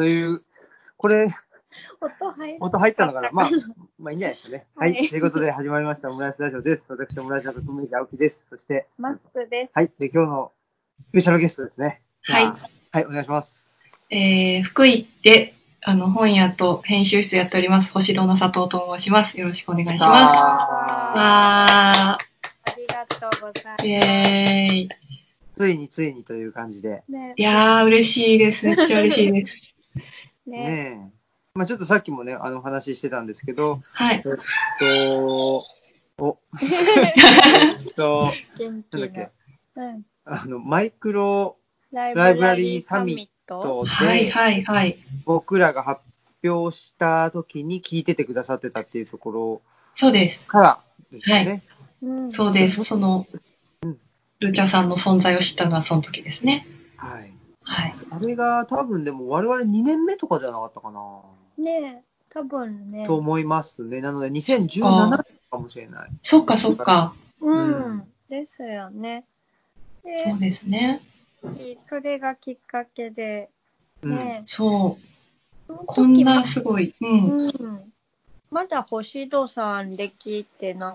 という、これ、音入音入ったのかな？まあ、まあいいんじゃないですかね。は。はいいということで始まりましたオムライスラジオです。私、オムライスの革命児青木です。そして、マスクです。はい。で、今日のスペシャルゲストですね。はい。はい、お願いします。えー、福井で、あの、本屋と編集室やっております、星野の佐藤と申します。よろしくお願いします。わあー、りがとうございます。イェーイ。ついについにという感じで。ねいやー、嬉しいです。めっちゃ嬉しいです。ねねえ。まあちょっとさっきもね、あのお話ししてたんですけど、はい。えっと、お、えっと、元なんだ気っけな。うん。あの、マイクロライブラリーサミットとはい、で、はい、はい。僕らが発表した時に聞いててくださってたっていうところそうです。からですよね。うん。そうです。その、ルチャさんの存在を知ったのはその時ですね。はい。はい。あれが多分でも我々2年目とかじゃなかったかな、ね多分ね。と思いますね。なので2017年かもしれない。そっか、そっか。ううんん。ですよね。そうですね。で、それがきっかけで、うんねそう。こんな時すごい。うん。うん。まだ星戸さんできてなかっ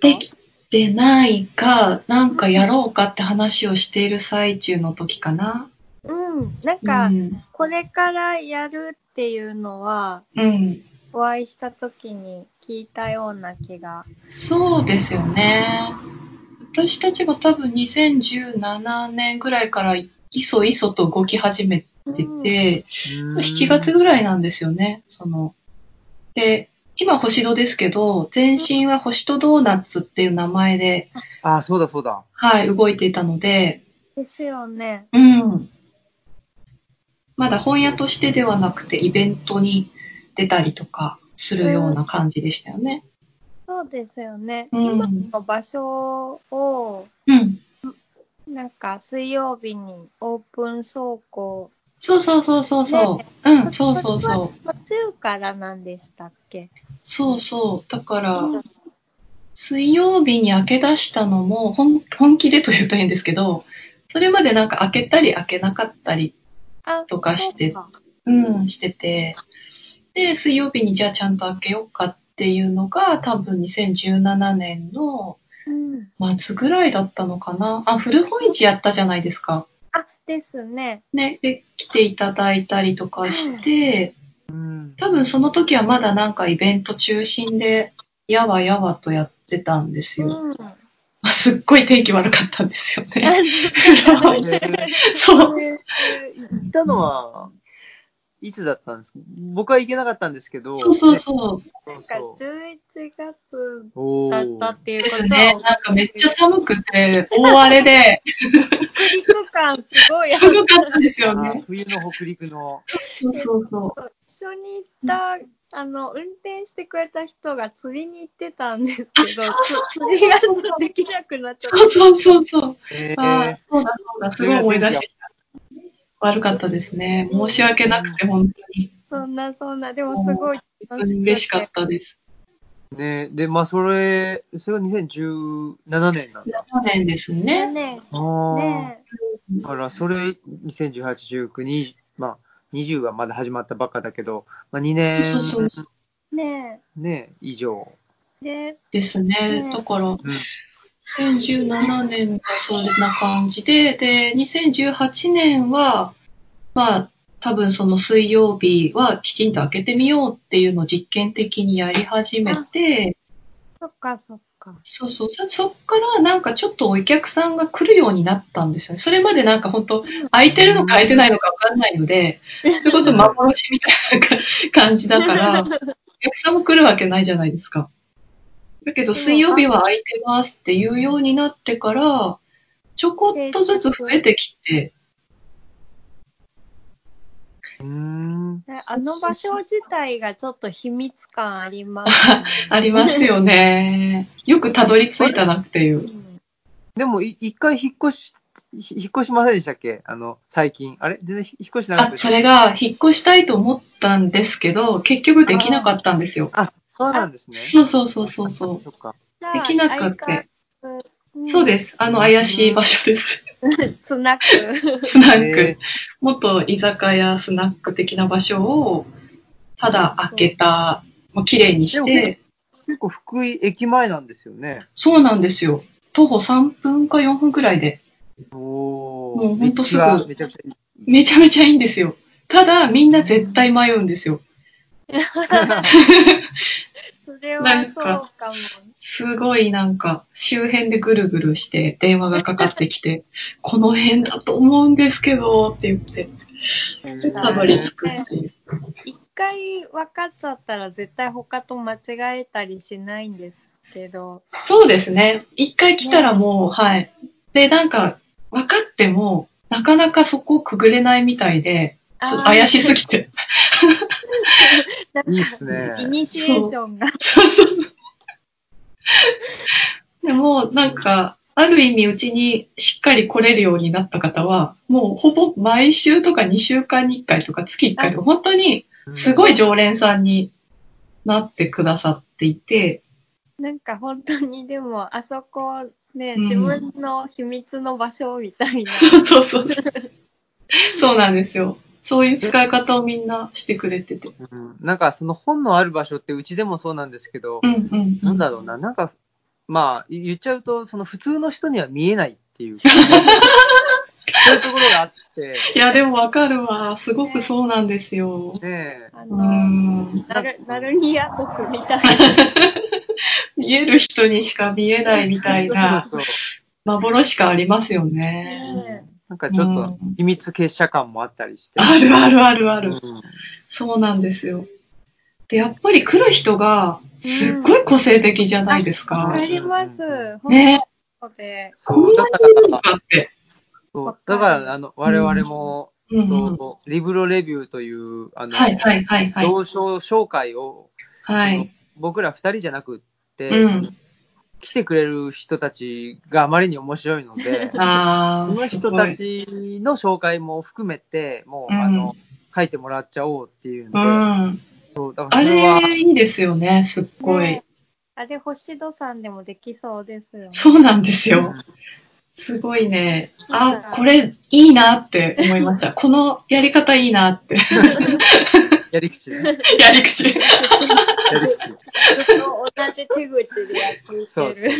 た？できてないか、なんかやろうかって話をしている最中の時かな。うん。なんうか、ん。これからやるっていうのは、うん。お会いした時に聞いたような気が。そうですよね。私たちも多分2017年ぐらいからいそいそと動き始めてて、7月ぐらいなんですよね。その、で、今星戸ですけど、前身は星戸ドーナツっていう名前で、あ、そうだそうだ。はい、動いていたので、ですよね。うん。まだ本屋としてではなくてイベントに出たりとかするような感じでしたよね。そうですよね。うん今の場所を、うん。なんか水曜日にオープン倉庫、そうそうそうそうそう。うん、そうそうそう。途中からなんでしたっけ？そうそう。だから、うん水曜日に開け出したのも本本気でと言うと変ですけど、それまでなんか開けたり開けなかったり、あとかしてそうかうん、してて、で、水曜日にじゃあちゃんと開けようかっていうのが多分2017年のうん。末ぐらいだったのかな。あ、古本市やったじゃないですか。あ、ですね。ね、で、来ていただいたりとかして、うん。多分その時はまだなんかイベント中心で、やわやわとやってたんですよ。うん。すっごい天気悪かったんですよね。そそう。れ、行ったのは、いつだったんですか？僕は行けなかったんですけど。そうそうねそう。そうなんかそう11月おだったっーていうことですね。は、なんかめっちゃ寒くて、大荒れで、北陸感すごいあ寒かったですよあね。冬の北陸の。そうそうそう。一緒に行った、あの、運転してくれた人が釣りに行ってたんですけど、つ釣りができなくなっちゃっそうそうそうそう。えあーあ、そうだそうだ、すごい思い出して。悪かったですね。申し訳なくて、本当に。た。そんなそんな、でもすごい本当に嬉しかったです。ねで、まあ、それ、それは2017年なんだ。7年ですね。ね。ねああ。ねだから、それ、2018、19、20、まあ、20はまだ始まったばっかだけど、まあ、2年、そうそうそねね、以上。です。ですねね。だから、2017年がそんな感じで、で、2018年は、まあ、多分その水曜日はきちんと開けてみようっていうのを実験的にやり始めて、そっかそっか。そうそう、そそっからなんかちょっとお客さんが来るようになったんですよね。それまでなんか本当空いてるのか空いてないのかわかんないので、それこそ幻みたいな感じだから、お客さんも来るわけないじゃないですか。だけど水曜日は空いてますっていうようになってから、ちょこっとずつ増えてきて、うーん。であの場所自体がちょっと秘密感あります、ね。ありますよね。よくたどり着いたなっていうう。んでも、い一回引っ越し、ひ引っ越しませんでしたっけ？あの、最近。あれ？全然ひ引っ越しなかったあ、それが引っ越したいと思ったんですけど、結局できなかったんですよ。あ、そうなんですね。そうそうそうそうそう。できなくて。そうす。です。あの怪しい場所です。スナック。スナック。え元居酒屋、スナック的な場所を、ただ開けた、もう綺麗にして、結構福井駅前なんですよね。そうなんですよ。徒歩3分か4分くらいで、おー。もうほんとすぐ立地はめちゃくちゃいい。めちゃめちゃいいんですよ。ただ、みんな絶対迷うんですよ。それはなんかそうかも。すごいなんか、周辺でぐるぐるして電話がかかってきて、この辺だと思うんですけど、って言って、でたどり着くっていう。一回分かっちゃったら絶対他と間違えたりしないんですけど。そうですね。一回来たらもう、はい。で、なんか、分かっても、なかなかそこをくぐれないみたいで、ちょっと怪しすぎて。なんかいいっすねイニシエーションが。でも、なんか、ある意味、うちにしっかり来れるようになった方は、もうほぼ毎週とか2週間に1回とか月1回とか、本当にすごい常連さんになってくださっていて、なんか本当にでも、あそこね、うん自分の秘密の場所みたいな。そうそうそう。そうなんですよ。そういう使い方をみんなしてくれてて。うんなんかその本のある場所ってうちでもそうなんですけど、うんうん、なんだろうな、なんか、まあ、言っちゃうと、その普通の人には見えないっていうか、そういうところがあって、いや、でもわかるわ。すごくそうなんですよ。ねえ、あうの、ん。ナルナルニア国みたいな。見える人にしか見えないみたいなそうそう幻感ありますよね。ねなんかちょっと秘密結社感もあったりして。あるあるあるある。うんそうなんですよ。で、やっぱり来る人がすっごい個性的じゃないですわか。かります。ね本当で。そう、だから。そうだから、あの、我々も、うんうんとリブロレビューという、あの、はいはいはいはい。同賞紹介を、はい。僕ら二人じゃなくって、うん来てくれる人たちがあまりに面白いので、ああ、その人たちの紹介も含めて、もう、うんあの、書いてもらっちゃおうっていうんで、うん。そうだからあそれは、れ、いいですよね、すっごい。ねあれ、星戸さんでもできそうですよね。そうなんですよ。すごいね。あ、これいいなって思いました。このやり方いいなって。やり口ね。やり口。やり口。同じ手口でやっていそうそう。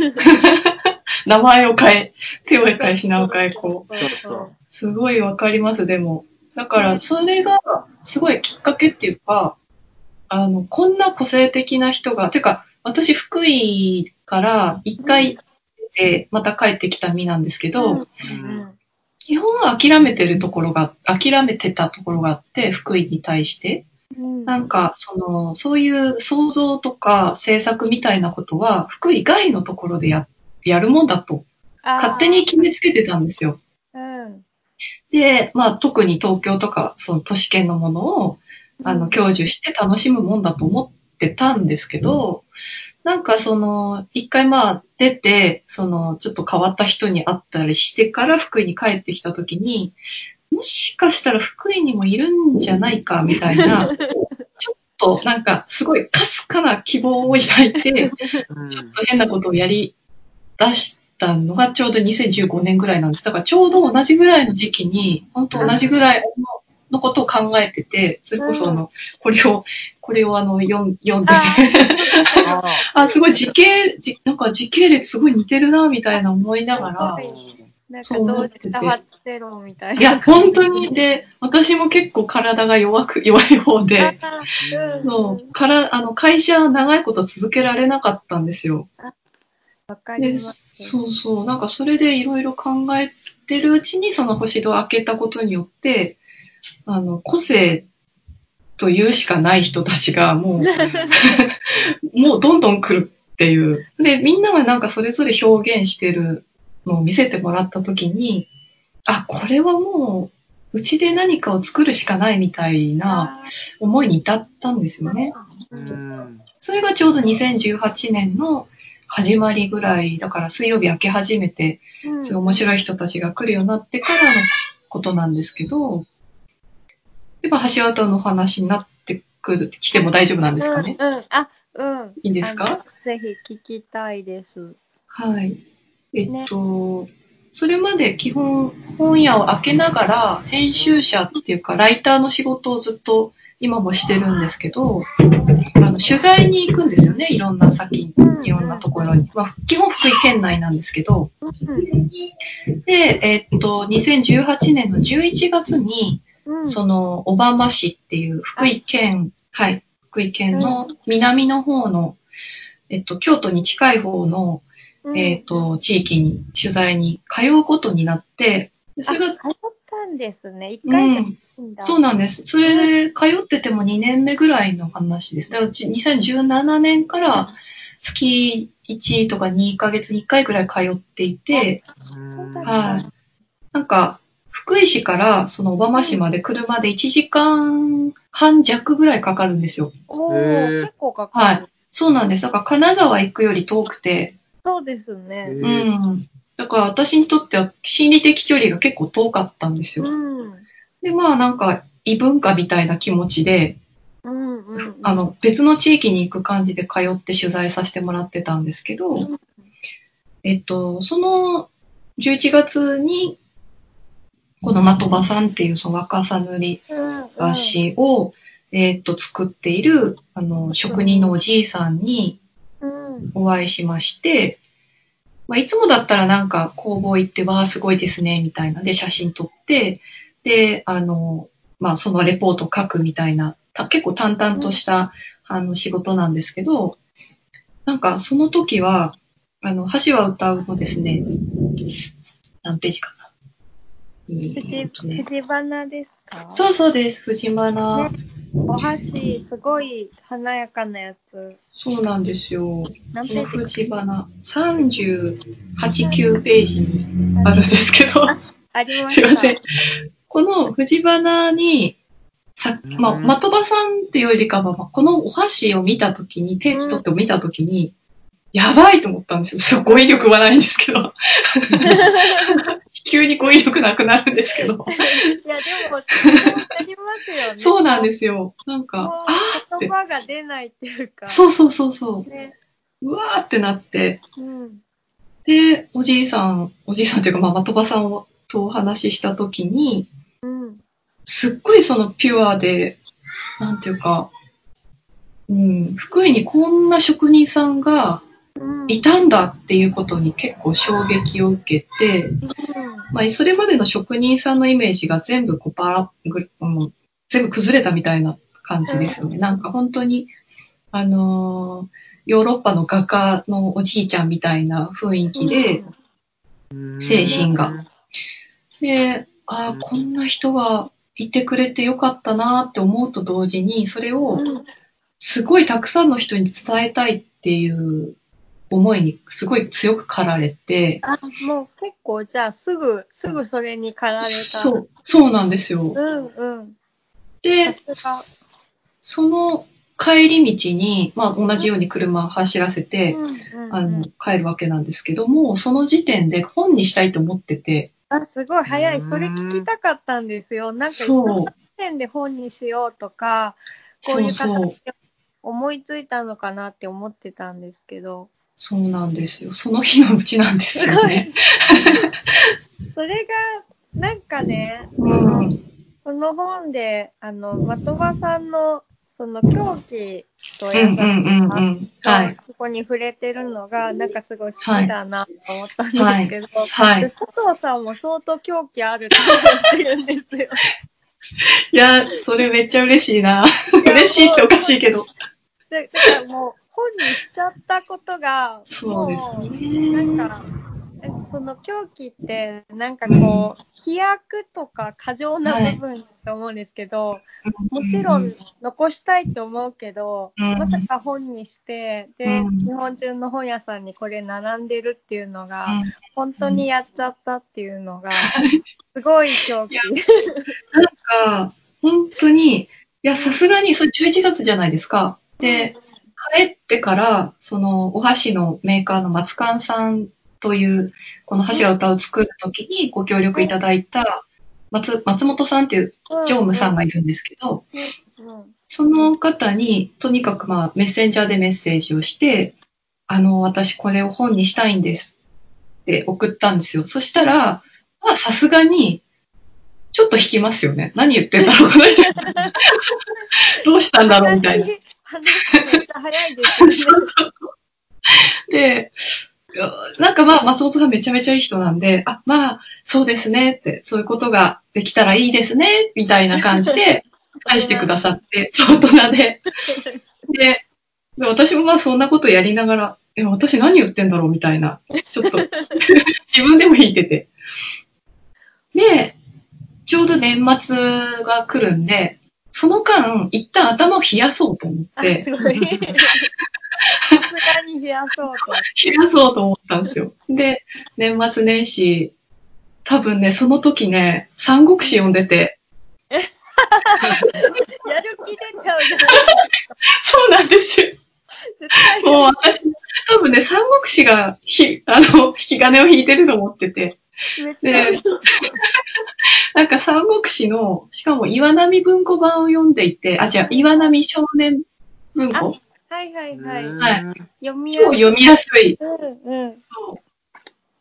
名前を変え、手を変え、品を変え、こう。そうそうすごいわかります、でも。だから、それが、すごいきっかけっていうか、あの、こんな個性的な人が、てか、私、福井から一回で、また帰ってきた身なんですけど、うんうん基本は諦めてるところが、諦めてたところがあって、福井に対して。うん。なんか、その、そういう想像とか制作みたいなことは、福井外のところでや、やるもんだと、勝手に決めつけてたんですよ。うん。で、まあ、特に東京とか、その都市圏のものを、あの、享受して楽しむもんだと思ってたんですけど、なんかその、一回まあ出て、その、ちょっと変わった人に会ったりしてから福井に帰ってきた時に、もしかしたら福井にもいるんじゃないか、みたいな、ちょっとなんかすごいかすかな希望を抱いて、うん。ちょっと変なことをやり出したのがちょうど2015年ぐらいなんです。だからちょうど同じぐらいの時期に、本当同じぐらいののことを考えてて、それこそあの、これを、これをあの、読んであて、あ あ、すごい時系、じなんか時系列すごい似てるな、みたいな思いながらあ、なんかそう思同ってみたいな。いや、本当に、で、私も結構体が弱く、弱い方で、そう、から、あの、会社長いこと続けられなかったんですよ。わかりで、ます。そうそう、なんかそれでいろいろ考えてるうちに、その星戸を開けたことによって、あの、個性というしかない人たちがもう、もうどんどん来るっていう。で、みんながなんかそれぞれ表現してるのを見せてもらったときに、あ、これはもう、うちで何かを作るしかないみたいなあ思いに至ったんですよね。それがちょうど2018年の始まりぐらい、だから水曜日明け始めて、うんそういう面白い人たちが来るようになってからのことなんですけど、で、まあ、橋渡の話になってくる、来ても大丈夫なんですかね？うん、うん、あ、うん。いいですか？ぜひ聞きたいです。はい。えっと、それまで基本本屋を開けながら編集者っていうかライターの仕事をずっと今もしてるんですけど、あの取材に行くんですよね、いろんな先に、いろんなところに。まあ、基本福井県内なんですけど、で、えっと、2018年の11月に、うん。その、小浜市っていう福井県、はい、福井県の南の方の、えっと、京都に近い方の、うんえっと、地域に取材に通うことになって、でそれが、あ通ったんですね。一う回じゃないん。そうなんです。それで通ってても2年目ぐらいの話です。だからじ2017年から月1とか2ヶ月に1回ぐらい通っていて、はい。なんか、福井市からその小浜市まで車で1時間半弱ぐらいかかるんですよ。おへー、ー結構かかる。はい。そうなんです。だから金沢行くより遠くて、そうですね。へうーん。だから私にとっては心理的距離が結構遠かったんですよ。うん。で、まあなんか異文化みたいな気持ちで、うんうんうん。あの、別の地域に行く感じで通って取材させてもらってたんですけど、うんえっと、その11月に、この的場さんっていうその若さ塗りうんうん、和紙を、えっと、作っている、あの、職人のおじいさんにうん。お会いしまして、まあ、いつもだったらなんか工房行って、わあ、すごいですね、みたいな。で写真撮って、で、あの、まあ、そのレポート書くみたいな、た結構淡々とした、あの、仕事なんですけど、なんかその時は、あの、橋は歌うのですね、何ページか藤藤花ですか？そうそうです、藤花。お箸、すごい華やかなやつ。そうなんですよ。何このページ藤花、38、9ページにあるんですけど、ありました。すいません。この藤花に、さまあ、うん的場さんっていうよりかは、まあこのお箸を見たときに、定期取って見たときに、やばいと思ったんですよ。そう語彙力はないんですけど。急に語彙力なくなるんですけど。いや、でも、そうなりますよね。そうなんですよ。なんか、あーって。言葉が出ないっていうか。そうそうそうそう。ね。うわーってなって。うん。で、おじいさん、おじいさんっていうか、まあ、的場さんをとお話ししたときに、うん。すっごいそのピュアで、なんていうか、うん、福井にこんな職人さんがうん。いたんだっていうことに結構衝撃を受けて、うん。まあ、それまでの職人さんのイメージが全部こうバラ全部崩れたみたいな感じですよね。なんか本当に、あのーヨーロッパの画家のおじいちゃんみたいな雰囲気で、精神が。で、ああ、こんな人がいてくれてよかったなって思うと同時に、それをうんすごいたくさんの人に伝えたいっていう思いにすごい強く駆られて、あ、もう結構、じゃあ、すぐ、すぐそれに駆られた。そう、そうなんですよ。うんうん。で。その帰り道に、まあ同じように車を走らせて、うんうんうんあの、帰るわけなんですけども、その時点で本にしたいと思ってて、あ、すごい早い。うんそれ聞きたかったんですよ。なんか、その時点で本にしようとか、こそうういう形、思いついたのかなって思ってたんですけど。そうなんですよ。その日のうちなんですよね。。それが、なんかね、うん。この本で、あの、的場さん。の、その狂気とうん。優しがはい。ここに触れてるのが、なん。かすごい好きだなと思ったん。ですけど、はい。で佐藤さん。も相当狂気あるって言ってるん。ですよ。いや、それめっちゃ嬉しいな。嬉しいっておかしいけど。でだからもう本にしちゃったことが、そうう、ね。なんか、えその狂気って、なんかこう、飛躍とか過剰な部分だと思うんですけど、もちろん残したいと思うけど、うんまさか本にして、で、うん日本中の本屋さんにこれ並んでるっていうのが、うん本当にやっちゃったっていうのが、すごい狂気。なんか、本当に、いや、さすがに、それ11月じゃないですか。で、帰ってから、その、お箸のメーカーの松勘さんという、この箸が歌を作るときにご協力いただいた、松、松本さんっていう常務さんがいるんですけど、うんその方に、とにかくまあ、メッセンジャーでメッセージをして、あの、私これを本にしたいんです。って送ったんですよ。そしたら、まあさすがに、ちょっと引きますよね。何言ってんだろう、この人。どうしたんだろうみたいな。話、話めっちゃ早いですよね。そうそうそうで、なんかまあ、松本さんめちゃめちゃいい人なんで、あ、まあ、そうですねって、そういうことができたらいいですね、みたいな感じで返してくださって、そう大人で。で、で私もまあそんなことやりながら、え、私何言ってんだろうみたいな、ちょっと 自分でも引いてて。で、ちょうど年末が来るんで、その間、一旦頭を冷やそうと思っあ、て、すごい。さすがに冷やそうと。冷やそうと思ったんですよ。で、年末年始、多分ね、その時ね、三国志読んでて、やる気出ちゃうじゃない そうなんですよ。もう私、多分ね、三国志がひ、あの、引き金を引いてると思ってて、で、なんか三国志の、しかも岩波文庫版を読んでいて、あ、じゃあ岩波少年文庫？はいはいはい。はい読みやすい。超読みやすい。うんうん。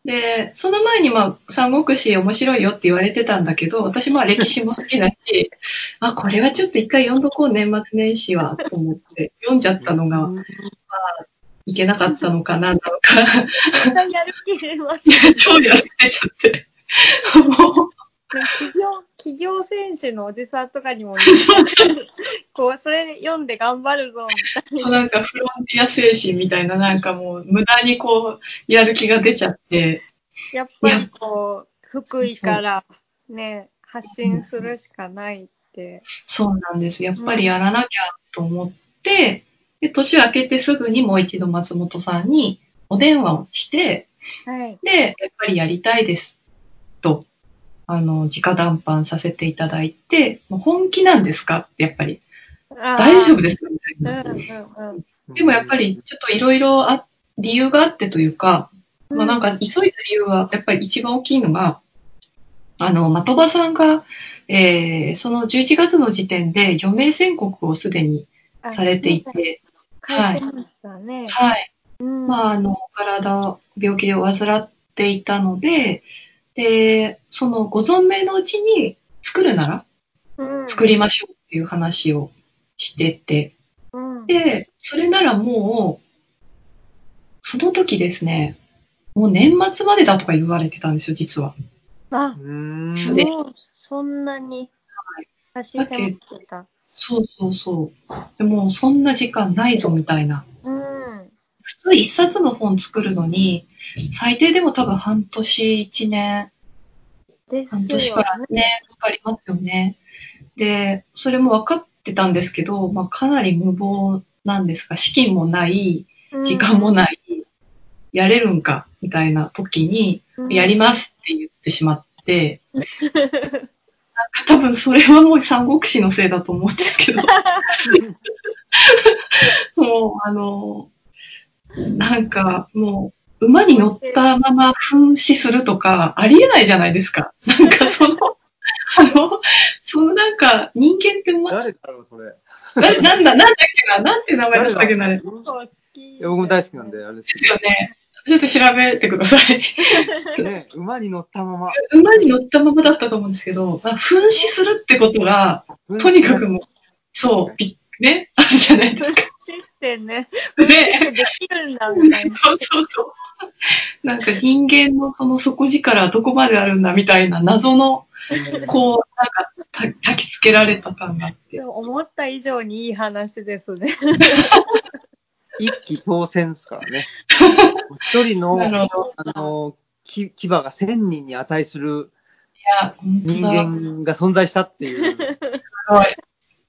で、その前にまあ、三国志面白いよって言われてたんだけど、私まあ歴史も好きだし、あ、これはちょっと一回読んどこう、年末年始は、と思って、読んじゃったのがいけなかったのかな、なのか、やる気出ます。超やってちゃって。もう、企業、企業選手のおじさんとかにも、こう、それ読んで頑張るぞ、みたそいうな。なんかフロンティア精神みたいな、なんかもう無駄にこう、やる気が出ちゃって、やっぱりこう、福井からね、発信するしかないって。そうなんです。やっぱりやらなきゃと思って、で、年明けてすぐにもう一度松本さんにお電話をして、はい。で、やっぱりやりたいです。と、あの、直談判させていただいて、もう本気なんですか？やっぱり。大丈夫ですか？みたいな。うんうんうん。でもやっぱり、ちょっといろいろあ、理由があってというか、まあなんか急いだ理由は、やっぱり一番大きいのが、あの、的場さんが、えー、その11月の時点で余命宣告をすでにあされていて、書い。はい。うんまあ、あの、体、病気で患っていたので、で、そのご存命のうちに作るならうん作りましょうっていう話をしてて、うんで、それならもう、その時ですね、もう年末までだとか言われてたんですよ、実は。あ、うん。すでもう、そんなに、差し迫ってた。そうそうそう。でもうそんな時間ないぞみたいな。うん。普通一冊の本作るのに、最低でも多分半年、一年、です半年よからね、かかりますよね。で、それも分かってたんですけど、まあ、かなり無謀なんですが、資金もない、時間もない、やれるんか、みたいな時に、うん。やりますって言ってしまって、なんか多分それはもう三国志のせいだと思うんですけど、もうあの、なんかもう馬に乗ったまま噴死するとかありえないじゃないですか。なんかその、あの、そのなんか人間ってま、誰だろう、それ。ななんだ、なんだっけな、なんて名前だったっけな、あれ。僕も大好きなんで、あれですすよね。ちょっと調べてください。ね、馬に乗ったまま。馬に乗ったままだったと思うんですけど、まあ噴死するってことが、とにかくもう、そう、びね、あるじゃないですか。てね。ね。できるんだ、みたいな。そうそうそう。なんか人間のその底力どこまであるんだみたいな謎の、こう、なんかた焚きつけられた感があって思った以上にいい話ですね。一騎当選ですからね。一人の。あの、き牙が千人に値する人だ間が存在したっていう、い。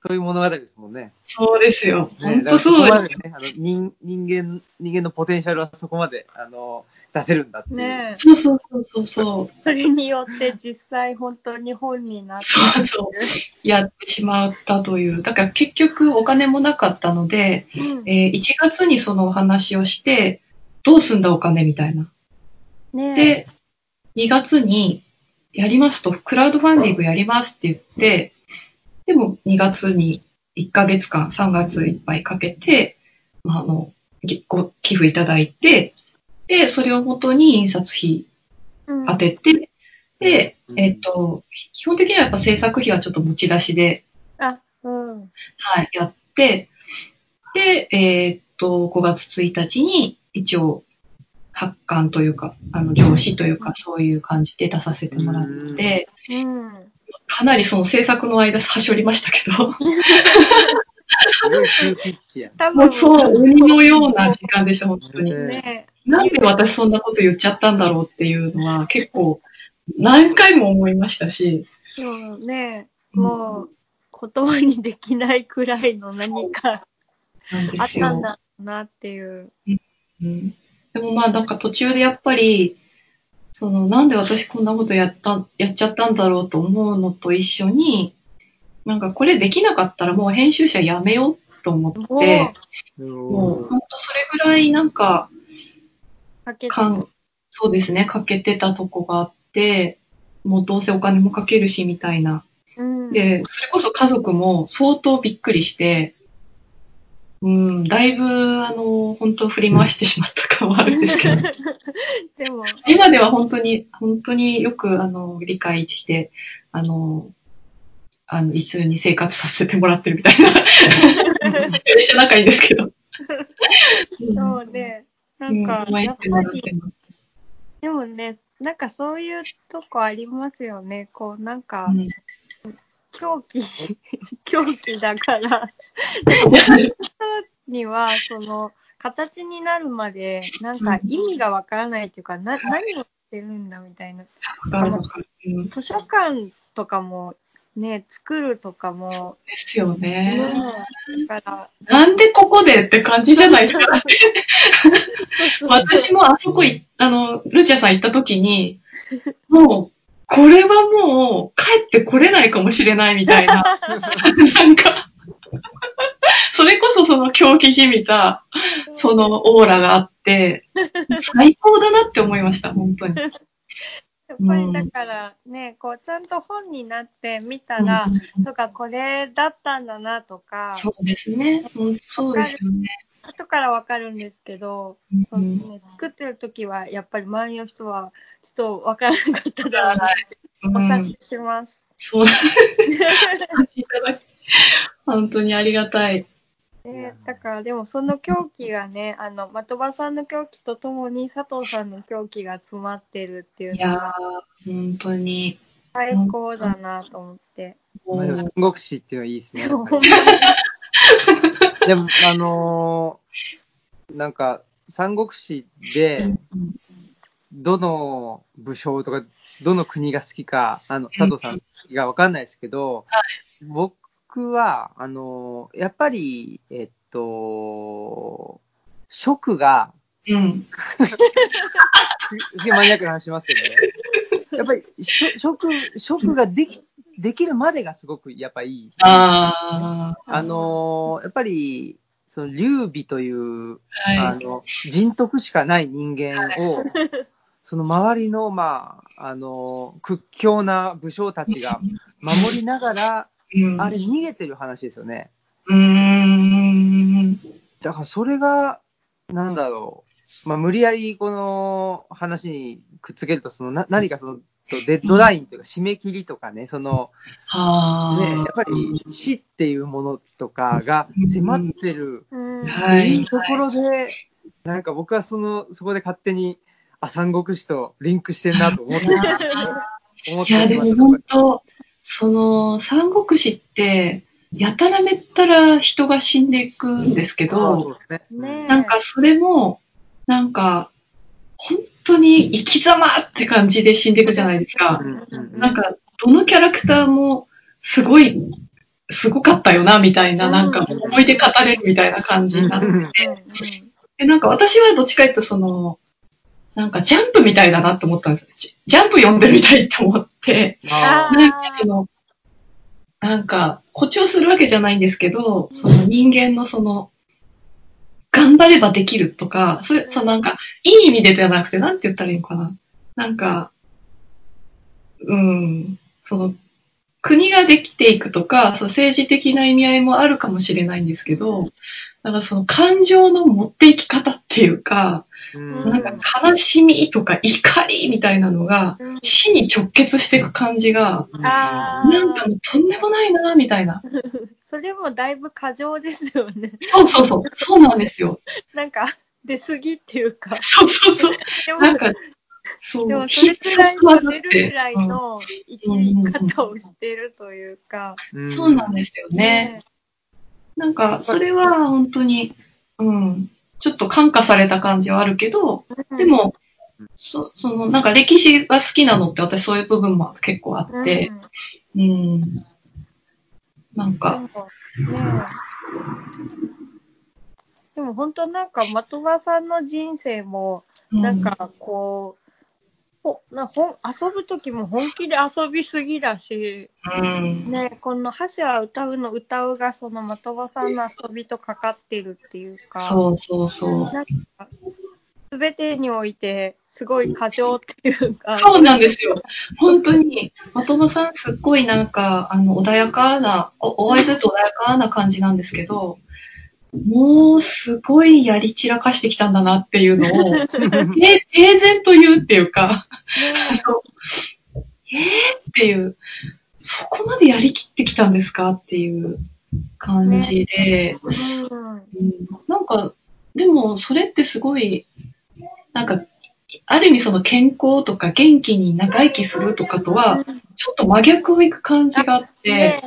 そういう物語ですもんね。そうですよ。ね本当そうだですね、あの人人間、人間のポテンシャルはそこまで、あの、出せるんだっていう。ねえ。そうそうそうそうそう。それによって実際本当に本になってそうそうやってしまったという。だから結局お金もなかったので、うんえー1月にそのお話をして、どうすんだお金みたいな。ねえで、2月にやりますと、クラウドファンディングやりますって言って、でも2月に1ヶ月間、3月いっぱいかけて、まあ、あの、ぎご寄付いただいて、で、それを元に印刷費うん当てて、で、うんえっと、基本的にはやっぱ制作費はちょっと持ち出しで、あ、うん。はい、やって、で、えーっと、5月1日に一応、発刊というか、あの、上司というか、そういう感じで出させてもらって、うん。かなりその制作の間、はしょりましたけど。多分、もうそう、鬼のような時間でした、本当に。ね、なんで私そんなこと言っちゃったんだろうっていうのは、結構、何回も思いましたし、そうね、もう、言葉にできないくらいの何かなんであっ。たんだなっていう。うんでもまあなんか途中でやっぱり、そのなんで私こんなことやった、やっちゃったんだろうと思うのと一緒に、なんかこれできなかったらもう編集者やめようと思って、もうも本当それぐらいなんか、かけてかん、そうですね、かけてたとこがあって、もうどうせお金もかけるしみたいな。うん。で、それこそ家族も相当びっくりして、うん、だいぶ、あの、本当振り回してしまった感はあるんですけど、でも、今では本当に、本当によく、あの、理解して、あの、あの、一緒に生活させてもらってるみたいな。めっちゃ仲いいんですけど。そうね、なうんん、か、やってぱり。でもね、なんかそういうとこありますよね。こう、なんかう、ん狂気、狂気だから、には、その、形になるまで、なんか意味がわからないっていうか、な、何をしてるんだみたいな。図書館とかも、ね、作るとかも、ですよね。ね。、だから、なんでここでって感じじゃないですか。私もあそこい、あの、ルチアさん行った時に、もう、これはもう、帰ってこれないかもしれないみたいな。なんか、それこそその狂気じみた、そのオーラがあって、最高だなって思いました、本当に。やっぱりだからね、こう、ちゃんと本になって見たら、とか、これだったんだなとか、そうですね。本当そうですよね。後からわかるんですけど、うんそのね、作ってる時は、やっぱり周りの人は、ちょっとわからなかっただろうな。おうん察しします。そうだ。いただき本当にありがたい。ね、だから、でもその狂気がね、あの、的場さんの狂気とともに佐藤さんの狂気が詰まってるっていういやのがー、本当に。最高だなと思って。三国志っていうのはいいですね。でも、あのーなんか、三国志で、どの武将とか、どの国が好きか、あの、佐藤さん好きかわかんないですけど、僕は、あのーやっぱり、えっと、食が、うん。すげえマニアックな話しますけどね。やっぱり、食、食ができ、できるまでがすごく、やっぱいい。ああのーやっぱり、その、劉備という、あ、はい。あの、人徳しかない人間を、その周りの、まあ、あの、屈強な武将たちが守りながら、うん、あれ逃げてる話ですよね。うーん。だからそれが、なんだろう。まあ、無理やりこの話にくっつけると、そのな何かその、デッドラインというか締め切りとかね、その、はあ。ね、やっぱり死っていうものとかが迫ってるいい。ところで、なんか僕はその、そこで勝手に、あ、三国志とリンクしてんなと思って、思っていや、でも本当、その、三国志って、やたらめったら人が死んでいくんですけそうど、ですね。なんかそれも、なんか、本当に生き様って感じで死んでいくじゃないですか。なんか、どのキャラクターも、すごい、すごかったよな、みたいな、なんか思い出語れるみたいな感じになって。うんうんうんで、なんか私はどっちかっていうとその、なんかジャンプみたいだなって思ったんです。ジジャンプ読んでみたいって思って、なんかその、なんか誇張するわけじゃないんですけど、その人間のその、頑張ればできるとか、それ、そのなんか、いい意味でじゃなくて、なんて言ったらいいのかな。なんか、うん、その、国ができていくとか、そう政治的な意味合いもあるかもしれないんですけど、なんかその感情の持っていき方っていうか、うんなんか悲しみとか怒りみたいなのがうん死に直結していく感じが、あーなんかもうとんでもないな、みたいな。それもだいぶ過剰ですよね。そうそうそう、そうなんですよ。なんか、出過ぎっていうか。そうそうそう。でも、なんか、そう、でもそれくらい必の出るぐらいの生き方をしてるというか。うんそうなんですよね。なんか、それは本当に、うん、ちょっと感化された感じはあるけど、うん。で、も、そその、なんか歴史が好きなのって私そういう部分も結構あって、うん、なん。うん、か、でもね。でも本当なんか、的場さんの人生も、うなん、かこう、ほなほん遊ぶときも本気で遊びすぎだし、うん、ね、この箸は歌うの歌うが、その的場さんの遊びとかかってるっていうか、そうそうそう。なんか、すべてにおいて、すごい過剰っていうか、そうなんですよ。本当に、的場さんすっごいなんか、あの、穏やかな、おお会いすると穏やかな感じなんですけど、もうすごいやり散らかしてきたんだなっていうのを、え平然と言うっていうか、え。ー？っていう、そこまでやりきってきたんですかっていう感じで、うんうん。なんか、でもそれってすごい、なんか、ある意味その健康とか元気に長生きするとかとは、ちょっと真逆をいく感じがあって、ね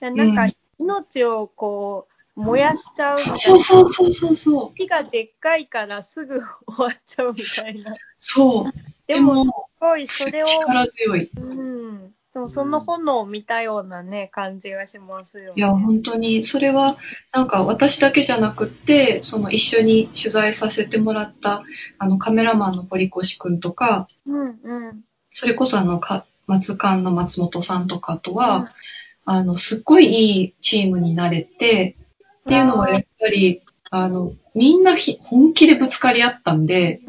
え。なんか、命をこう、燃やしちゃうみたいな。そうそうそうそうそう、火がでっかいからすぐ終わっちゃうみたいな。そう。でも、すも、ごいそれを、力強い。うん。でもその炎を見たようなね、感じがしますよね。いや、本当に、それは、なんか私だけじゃなくって、その一緒に取材させてもらった、あの、カメラマンの堀越くんとか、うんうん。それこそあの、か松館の松本さんとかとは、あの、すっごいいいチームになれて、っていうのはやっぱり、あの、みんなひ本気でぶつかり合ったんで、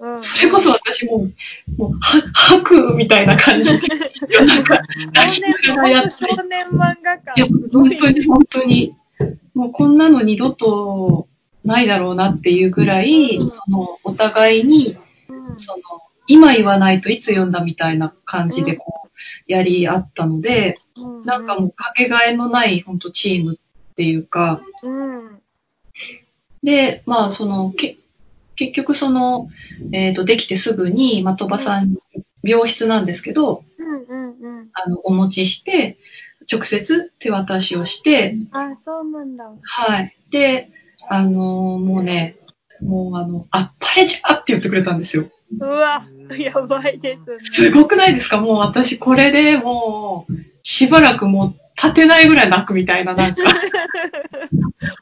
うんうん。それこそ私もう、もう、は、吐くみたいな感じ。で、夜中、少年、漫画感いや。本当に本当に、もうこんなの二度とないだろうなっていうぐらい、うん。その、お互いに、うん。その、今言わないといつ読んだみたいな感じでこう、やり合ったので、うん。なんかもうかけがえのない本当チームっていうか、うん。で、まあその、け結局その、えっ、と、できてすぐに的場さんに病室なんですけど、うんうんうん。あの、お持ちして、直接手渡しをして、あ、そうなんだ。はい。で、あのーもうね、もうあの、あっぱれじゃって言ってくれたんですよ。うわ、やばいですすね。ごくないですか？もう私これでもう、しばらくもう立てないぐらい泣くみたいな、なんか、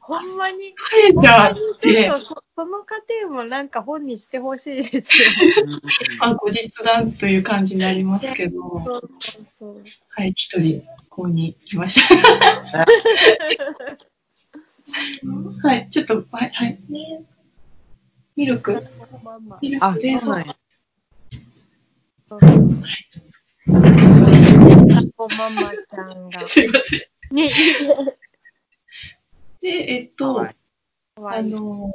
ほんまに、あっぱれほんじゃってょっ、とそ、その過程もなんか本にしてほしいですよ あ後日談という感じになりますけど、そうそうそう。はい、一人、ここに来ました。はい、ちょっと、はい、はい。ミルク？ミルク、です。そうなんや。そうそうタコママちゃんが。すいません。ね、で、えっと、はいいい。の、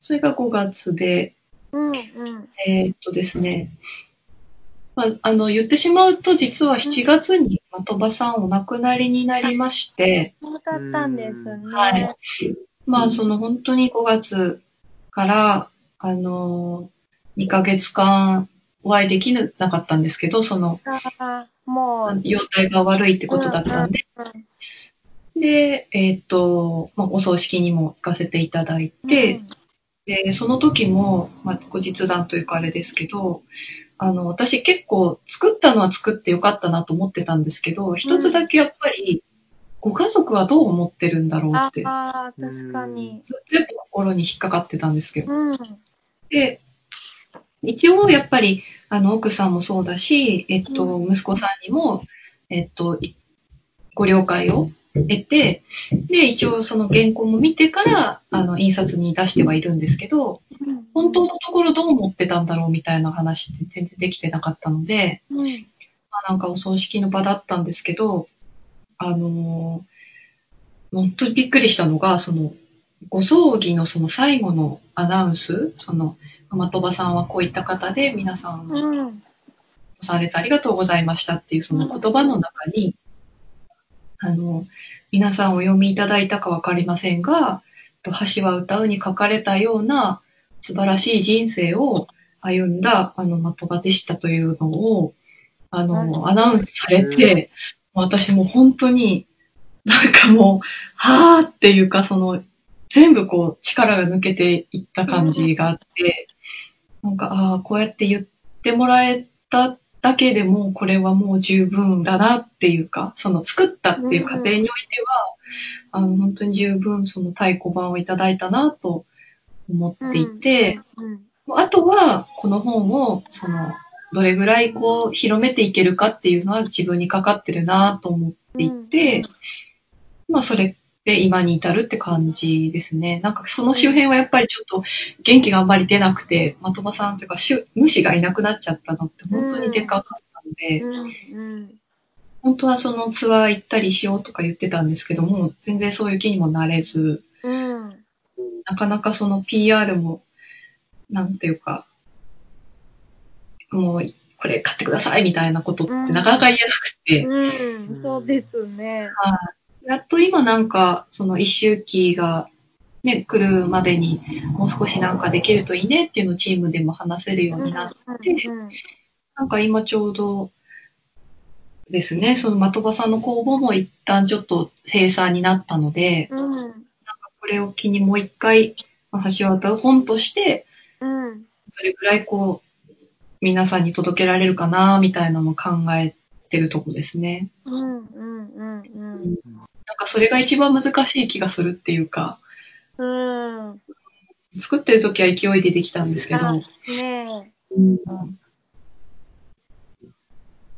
それが5月で、うんうん。えーっとですね、まあ、あの、言ってしまうと、実は7月に的場さんお亡くなりになりまして、そうだったんですね。はいまあ、その本当に5月から、あの、2ヶ月間お会いできなかったんですけど、その、もう、容体が悪いってことだったんで、うんで、えーっと、まあ、お葬式にも行かせていただいて、で、その時も、まあ、後日談というかあれですけど、あの、私結構作ったのは作ってよかったなと思ってたんですけど、一つだけやっぱり、ご家族はどう思ってるんだろうあって、あー、確かに。ずっとやっぱ心に引っかかってたんですけど。うん。で、一応やっぱり、あの、奥さんもそうだし、えっと、息子さんにも、えっと、いご了解を得て、で、一応その原稿も見てから、あの、印刷に出してはいるんですけど、本当のところどう思ってたんだろうみたいな話って全然できてなかったので、うん。まあ、なんかお葬式の場だったんですけど、あのー本当にびっくりしたのが、その、ご葬儀のその最後のアナウンス、その、マトバさんはこういった方で、皆さんはうん。されてありがとうございましたっていうその言葉の中に、あの、皆さんお読みいただいたかわかりませんが、と橋は歌うに書かれたような素晴らしい人生を歩んだあの的場でしたというのを、あうの、んアナウンスされて、私もう本当になんかもう、はーっていうか、その、全部こう力が抜けていった感じがあって、なんか、ああ、こうやって言ってもらえただけでも、これはもう十分だなっていうか、その作ったっていう過程においては、あの、本当に十分その太鼓判をいただいたなと思っていて、うん。あとは、この本を、その、どれぐらいこう、広めていけるかっていうのは自分にかかってるなと思っていて、まあ、それで今に至るって感じですね。なんか、その周辺はやっぱりちょっと元気があんまり出なくて、的場さんというか、主主がいなくなっちゃったのって本当にでかかったので、うん。うん。本当はそのツアー行ったりしようとか言ってたんですけども、全然そういう気にもなれず、うん。なかなかその PR も、なんていうか、もう、これ買ってくださいみたいなことってなかなか言えなくて、うん。そうですね。やっと今なんか、その一周期がね、来るまでにもう少しなんかできるといいねっていうのをチームでも話せるようになって、うん。なんか今ちょうどですね、その的場さんの公募も一旦ちょっと閉鎖になったので、うん。これを機にもう一回、まあ橋渡る本として、うん。どれくらいこう、皆さんに届けられるかな、みたいなのを考えてるとこですね。うん。うん。うん。なんかそれが一番難しい気がするっていうか、うん。作ってる時は勢いでできたんですけど、あねうん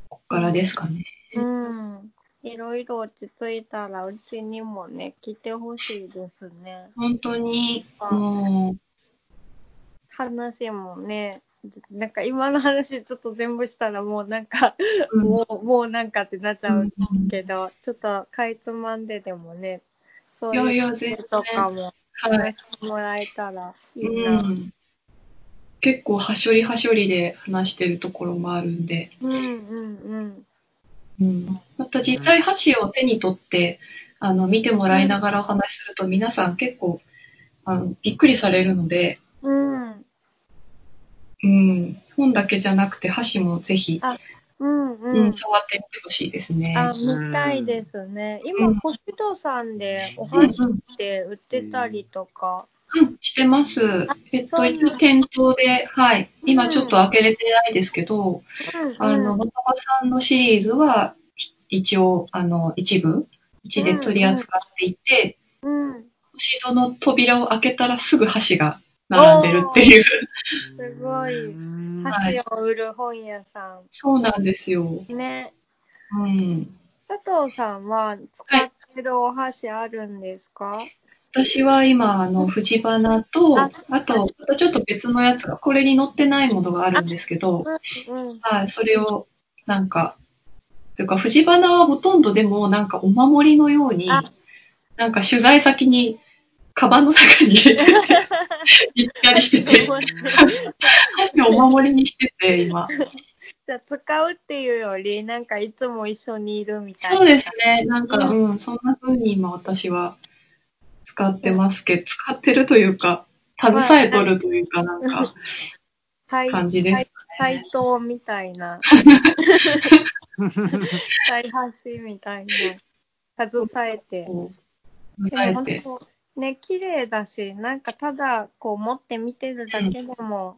こっからですかね。え。うん。いろいろ落ち着いたら、うちにもね、来てほしいですね。本当に、もう、話もね、なんか今の話ちょっと全部したらもうなんか、うんもう、もうなんかってなっちゃううんけど、ちょっとかいつまんででもね、そういうこととかもはい。話してもらえたらいいな。うん、結構、はしょりはしょりで話してるところもあるんで、うんうんうん。うん、また実際箸を手に取って、あの、見てもらいながらお話しすると、皆さん結構、あの、びっくりされるので、うん。うん、本だけじゃなくて箸もぜひ、うんううんん。触ってみてほしいですね。あ、見たいですね。う今、んコシドさんでおうん箸って売ってたりとか。うん、してます。えっと、一応店頭で、はい。今ちょっと開けれてないですけど、うんあの、元場さんのシリーズは、ひ一応、あの、一部、うちで取り扱っていて、うん。星戸の扉を開けたらすぐ箸が並んでるっていう。すごいうん箸を売る本屋さそうなんですよ。ん。ね。うん。佐藤さんは使ってるお箸あるんですか、私は今、あの、藤花と、ああと、またちょっと別のやつが、これに載ってないものがあるんですけど、うんうん。はい、それを、なんか、というか、藤花はほとんどでも、なんかお守りのようにあ、なんか取材先に、カバンの中に入れてて、行ったりしてて、箸をお守りにしてて、今。じゃあ使うっていうより、なんかいつも一緒にいるみたいな。そうですね、なんか、ううん、そんな風に今私は使ってますけど、使ってるというか、携えとるというか、なんか、対感じです対等みたいな。対箸みたいな。携えて。こう、でも伝えて。ね、綺麗だし、なんかただこう持って見てるだけでも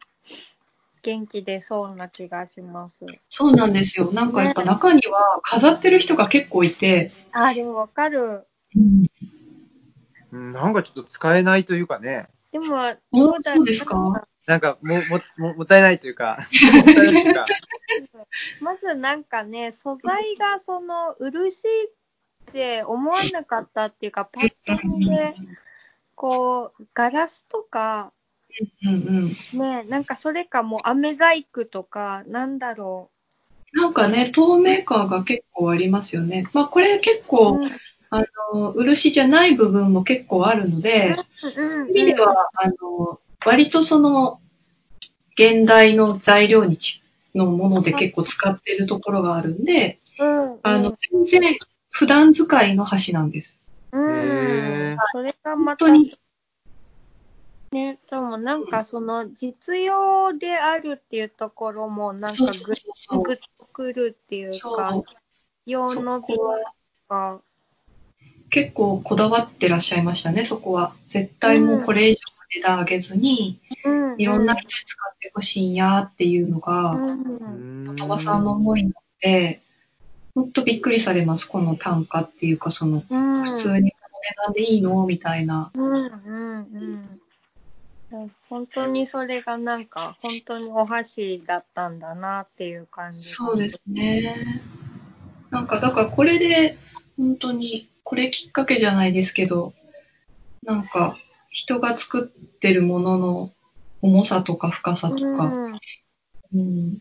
元気出そうな気がします。そうなんですよ。なんかやっぱ中には飾ってる人が結構いて、あ、でもわかる。うんなんかちょっと使えないというかね。でも、おだそうですか？なんかももももったいないというか、もったいないというか。まずなんかね、素材がその漆って思わなかったっていうか、パッと見で、こう、ガラスとか、うんうん。ね、なんかそれかもう飴細工とか、なんだろなんかね、透明感が結構ありますよね。まあこれ結う。構、うんあの、漆じゃない部分も結構あるので、うんそういう意味では、あの、割とその、現代の材料にちのもので結構使ってるところがあるんで、うん。あの、全然普段使いの箸なんです。うん、それがまたね、でもなんかその実用であるっていうところもなんかグッグッとくるっていうか、用そのこはが、結構こだわってらっしゃいましたね、そこは。絶対もうこれ以上値段上げずに、うん。いろんな人に使ってほしいんやっていうのが、うん。鳥羽さんの思いなので、ほんとびっくりされます、この単価っていうか、その、うん、普通にこの値段でいいの？みたいな。うんうんうん。本当にそれがなんか本当にお箸だったんだなっていう感じ。がそうですね。なんか、だからこれで、本当に、これきっかけじゃないですけど、なんか、人が作ってるものの重さとか深さとか、うん。うん。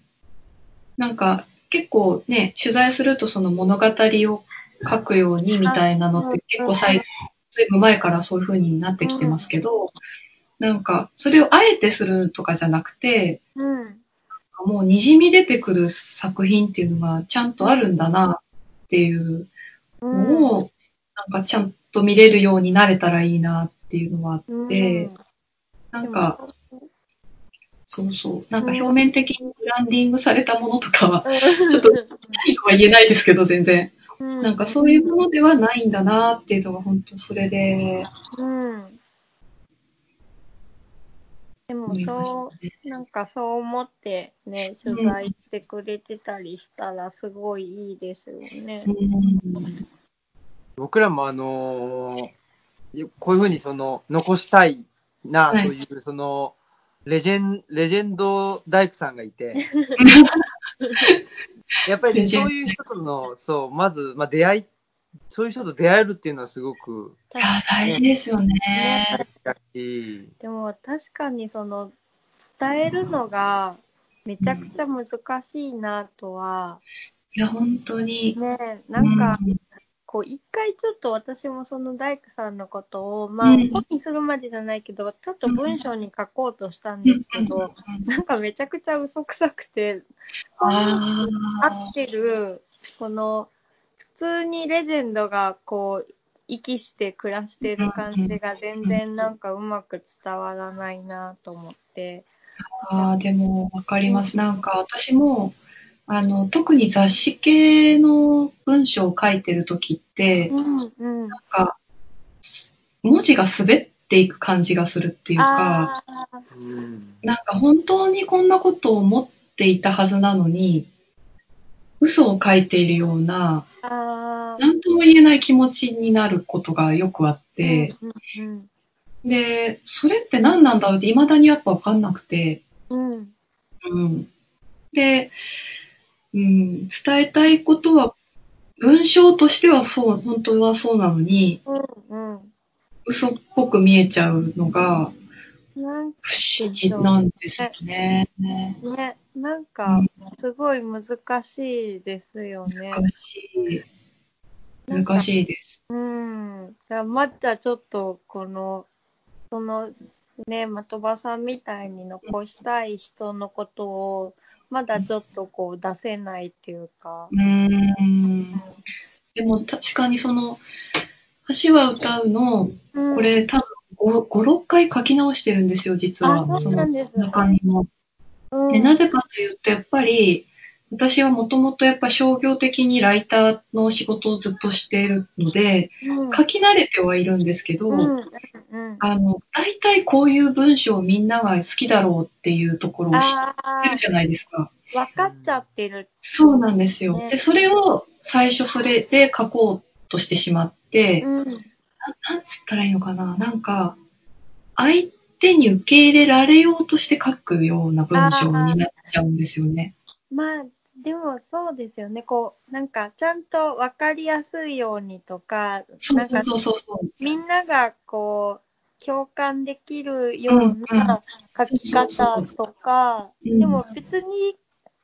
なんか結構ね、取材するとその物語を書くようにみたいなのって結構最ずいぶん前からそういう風になってきてますけど、なんかそれをあえてするとかじゃなくて、うんもう滲み出てくる作品っていうのがちゃんとあるんだなっていううん。のを、なんかちゃんと見れるようになれたらいいなっていうのはあうん。って、なんか、そうそう、なんか表面的にブランディングされたものとかは、ちょっといいとは言えないですけど、全然。うん。なんかそういうものではないんだなっていうのが本当それで、うん。でもそう、なんかそう思ってね、取材してくれてたりしたらすごいいいですよね。うん。僕らもあのーこういうふうにその残したいなはい。という、そのレジェンレジェンド大工さんがいて、やっぱり、ね、そういう人との、そう、まず、まあ、出会い、そういう人と出会えるっていうのはすごくいや、大事ですよね。でも確かにその伝えるのがめちゃくちゃ難しいなとは、いや、本当に。ね、なんかうんこう一回ちょっと私もその大工さんのことを、まあうん本にするまでじゃないけど、ちょっと文章に書こうとしたんですけど、なんかめちゃくちゃ嘘くさくて、本にあ合ってる、この、普通にレジェンドがこう、息して暮らしてる感じが全然なんかうまく伝わらないなと思って。あー、でもわかります。なんか私も、あの、特に雑誌系の文章を書いてる時って、うんうん。なんか、文字が滑っていく感じがするっていうか、なんか本当にこんなことを思っていたはずなのに、嘘を書いているような、ああ、なんとも言えない気持ちになることがよくあって、うんで、それって何なんだろうって未だにやっぱわかんなくて、うんうん。うん。で、うん、伝えたいことは、文章としてはそう、本当はそうなのに、うん嘘っぽく見えちゃうのが不思議なんですよね。ね、なんか、すごい難しいですよね。難しい。難しいです。うん。だまだちょっと、この、その、ね、的場さんみたいに残したい人のことを、まだちょっとこう出せないっていうかう。ーん。でも確かにその、橋は歌うの、うんこれ多分5、5 6回書き直してるんですよ、実は。あそうなんですねの中身も。うん、でなぜかというと、やっぱり、私はもともとやっぱ商業的にライターの仕事をずっとしているので、うん、書き慣れてはいるんですけど、うん、うん。あの、大体こういう文章をみんなが好きだろうっていうところを知っあてるじゃないですか。あ、分かっちゃってる。そうなんですよ。ねで、それを最初それで書こうとしてしまって、うん。ななんつったらいいのかな？なんか、相手に受け入れられようとして書くような文章になっちゃうんですよね。まあ、でもそうですよね。こう、なんか、ちゃんと分かりやすいようにとか、そうなんかそうそうそう。みんながこう、共感できるような書き方とか、うんでも別に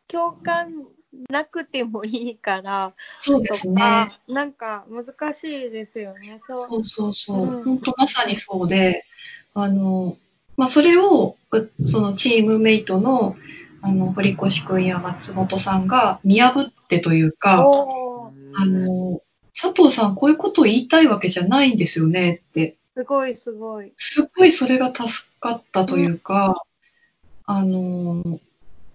共感なくてもいいから、とそうですね。か、なんか難しいですよね。そう。そうそうそう。うん本当まさにそうで、あの、まあ、それを、うそのチームメイトの、あの、堀越くんや松本さんが見破ってというか、あの、佐藤さんこういうことを言いたいわけじゃないんですよねって、すごいすごい。すごいそれが助かったというか、あの、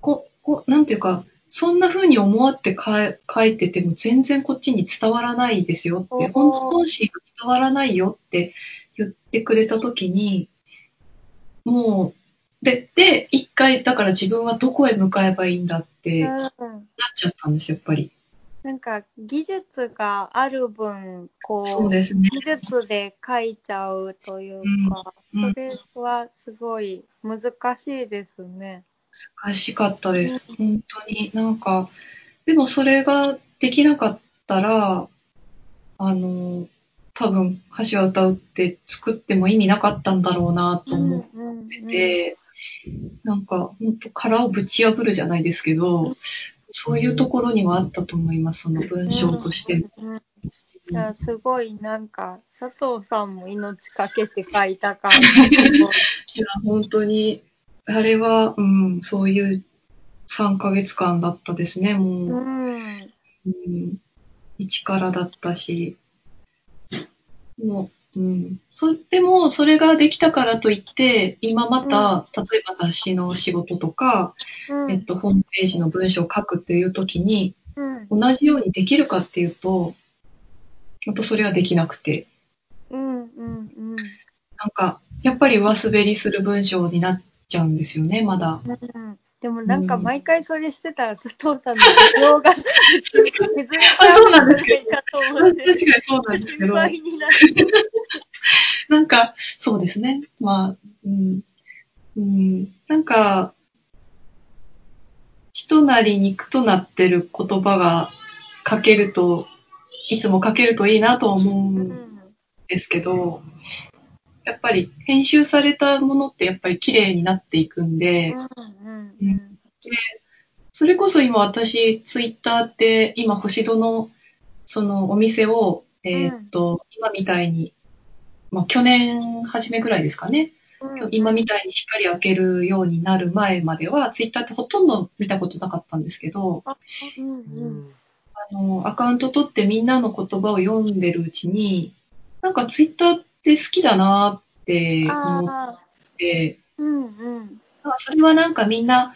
こ、こ、なんていうか、そんな風に思わって書いてても全然こっちに伝わらないですよって、本心が伝わらないよって言ってくれたときに、もう、で、で、一回、だから自分はどこへ向かえばいいんだってなっうん。ちゃったんですよ、やっぱり。なんか技術がある分、こう、ね。技術で書いちゃうというか、うんうんそれはすごい難しいですね。難しかったです。本当に。なんか、でもそれができなかったら、あの、多分、橋は歌うって作っても意味なかったんだろうなと思っうんうんてて、なんか、本当殻をぶち破るじゃないですけど、そういうところにはあったと思います、その文章として。うんうんいやすごいなんか佐藤さんも命かけて書いた感じ いや、本当に、あれは、うん、そういう3ヶ月間だったですね、もう。うん。うん、一からだったし、もう、うん。そでも、それができたからといって、今また、例えば雑誌の仕事とか、うん。えっと、ホームページの文章を書くっていう時に、うん。同じようにできるかっていうと、またそれはできなくて、うんうんうん。なんか、やっぱり上滑りする文章になっちゃうんですよね、まだ。うんでもなんかうん毎回それしてたら佐藤さんの需要が 崩れちあそうなんですけど確かにそうなんですけ心ど。なる。なんか、そうですね。まあ、うん。うん。なんか、血となり肉となってる言葉が書けると、いつも書けるといいなと思ううんんですけど、やっぱり編集されたものってやっぱり綺麗になっていくんで、うんうんそれこそ今私、ツイッターって今星戸のそのお店を、えーっと、今みたいに、まあ去年初めぐらいですかね。うん今みたいにしっかり開けるようになる前までは、ツイッターってほとんど見たことなかったんですけど、うんううん。んあの、アカウント取ってみんなの言葉を読んでるうちに、なんかツイッターって好きだなって思って、うんうんあそれはなんかみんな、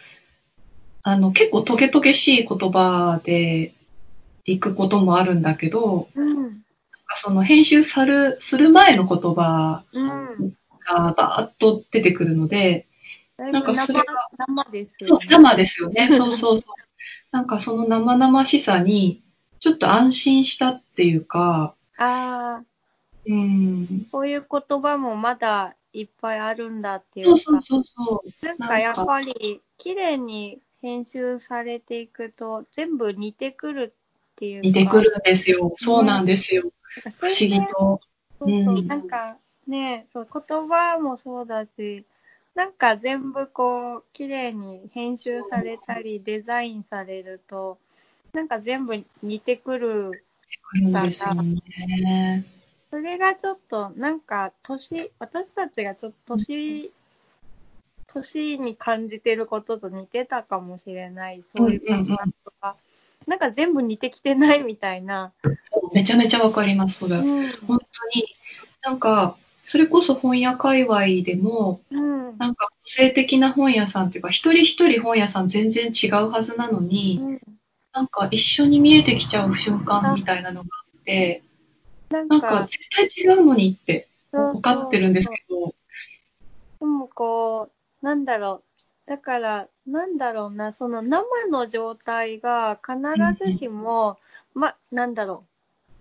あの、結構トゲトゲしい言葉で行くこともあるんだけど、うんその編集さる、する前の言葉うんがバーッと出てくるので、だいぶなんかそれ生が生ですそうよね。、生ですよね。そうそうそう。なんかその生々しさに、ちょっと安心したっていうか、ああ、うん。こういう言葉もまだいっぱいあるんだっていうか。そうそうそうそう。なんかやっぱり綺麗に編集されていくと全部似てくるっていうか。似てくるんですよ。そうなんですよ。なんか不思議と。そうそう、うんなんかね、そう言葉もそうだし、なんか全部こう綺麗に編集されたりデザインされると、なんか全部似てくる。くるんですよね。それがちょっとなんか年、私たちがちょっと年、年に感じてることと似てたかもしれない、そういう感覚とか。なんか全部似てきてないみたいな。めちゃめちゃわかります、それ。うん。本当に。なんか、それこそ本屋界隈でも、うん。なんか個性的な本屋さんっていうか、一人一人本屋さん全然違うはずなのに、うんなんか一緒に見えてきちゃう瞬間みたいなのがあって、なんなんか絶対違うのにって分かってるんですけど、でもこう、なんだろう。だから、なんだろうな、その生の状態が必ずしも、ま、なんだろ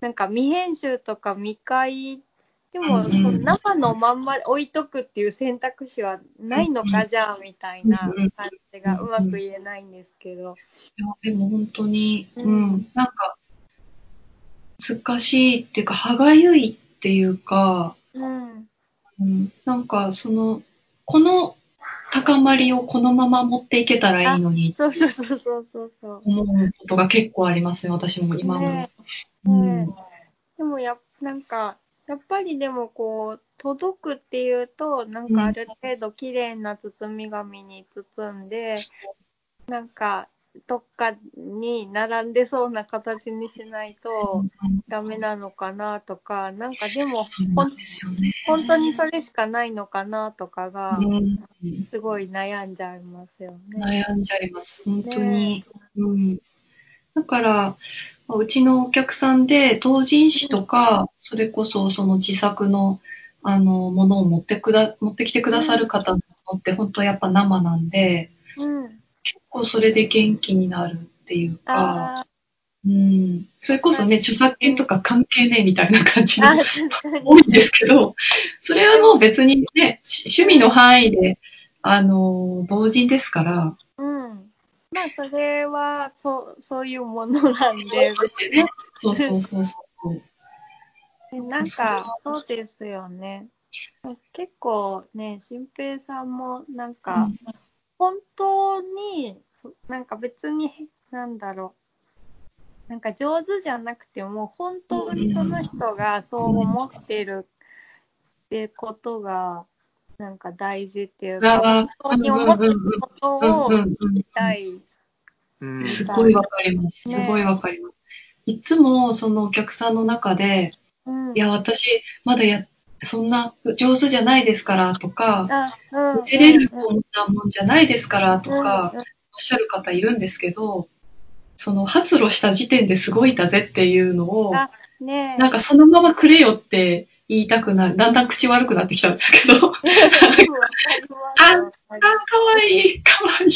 う。なんか未編集とか未開でも、その生のまんま置いとくっていう選択肢はないのか、じゃあ、みたいな感じがうまく言えないんですけど。いやでも本当に、ううんん、なんか、難しいっていうか、歯がゆいっていうか、うん。うん、なんかその、この高まりをこのまま持っていけたらいいのに、そうそうそうそうそうそう。思うことが結構ありますね、私も今も。ねうんねでもや、なんか、やっぱりでもこう、届くっていうと、なんかある程度綺麗な包み紙に包んで、なんか、どっかに並んでそうな形にしないとダメなのかなとか、なんかでも、そうなんね。本当にそれしかないのかなとかが、うんすごい悩んじゃいますよね。悩んじゃいます、本当に。うん、だから、まあうちのお客さんで、同人誌とか、それこそその自作の、あの、ものを持ってくだ、持ってきてくださる方のって、本当やっぱ生なんで、構それで元気になるっていうか、あうん、それこそね、著作権とか関係ねえみたいな感じの。多いんですけど、それはもう別にね、し趣味の範囲で、あの、同人ですから、うん。まあ、それは、そう、そういうものなんで、そうそうそうそう。なんか、そうですよね。結構ね、新平さんも、なんか、本当に、そなんか別に、なんだろう。なんか上手じゃなくても、本当にその人がそう思ってるってことが、なんか大事っていうか、あ本当に思ってることを聞きたい。うん。すごいわかります。ねすごいわかります。いつもそのお客さんの中で、うんいや、私、まだや、そんな上手じゃないですからとか、あ、うん。出れるようなもんじゃないですからとうんか、おっしゃる方いるんですけど、その発露した時点ですごいだぜっていうのを、あねえ。なんかそのままくれよって言いたくなる。だんだん口悪くなってきたんですけど、あ、わかわいい、かわいい。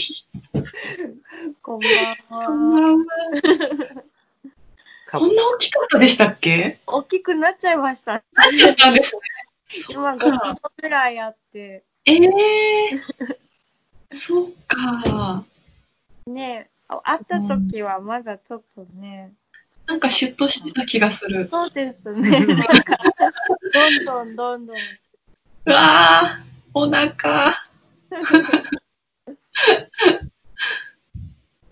こんばんこんばは。んはこんな大きかったでしたっけ？大きくなっちゃいました。そうなんですね。今5キロぐらいあって。ええー、そっか。ねえ、あ会った時はまだちょっとね。なんかシュッとしてた気がする。そうですね。なんか、どんどんどんどん。うわー、お腹。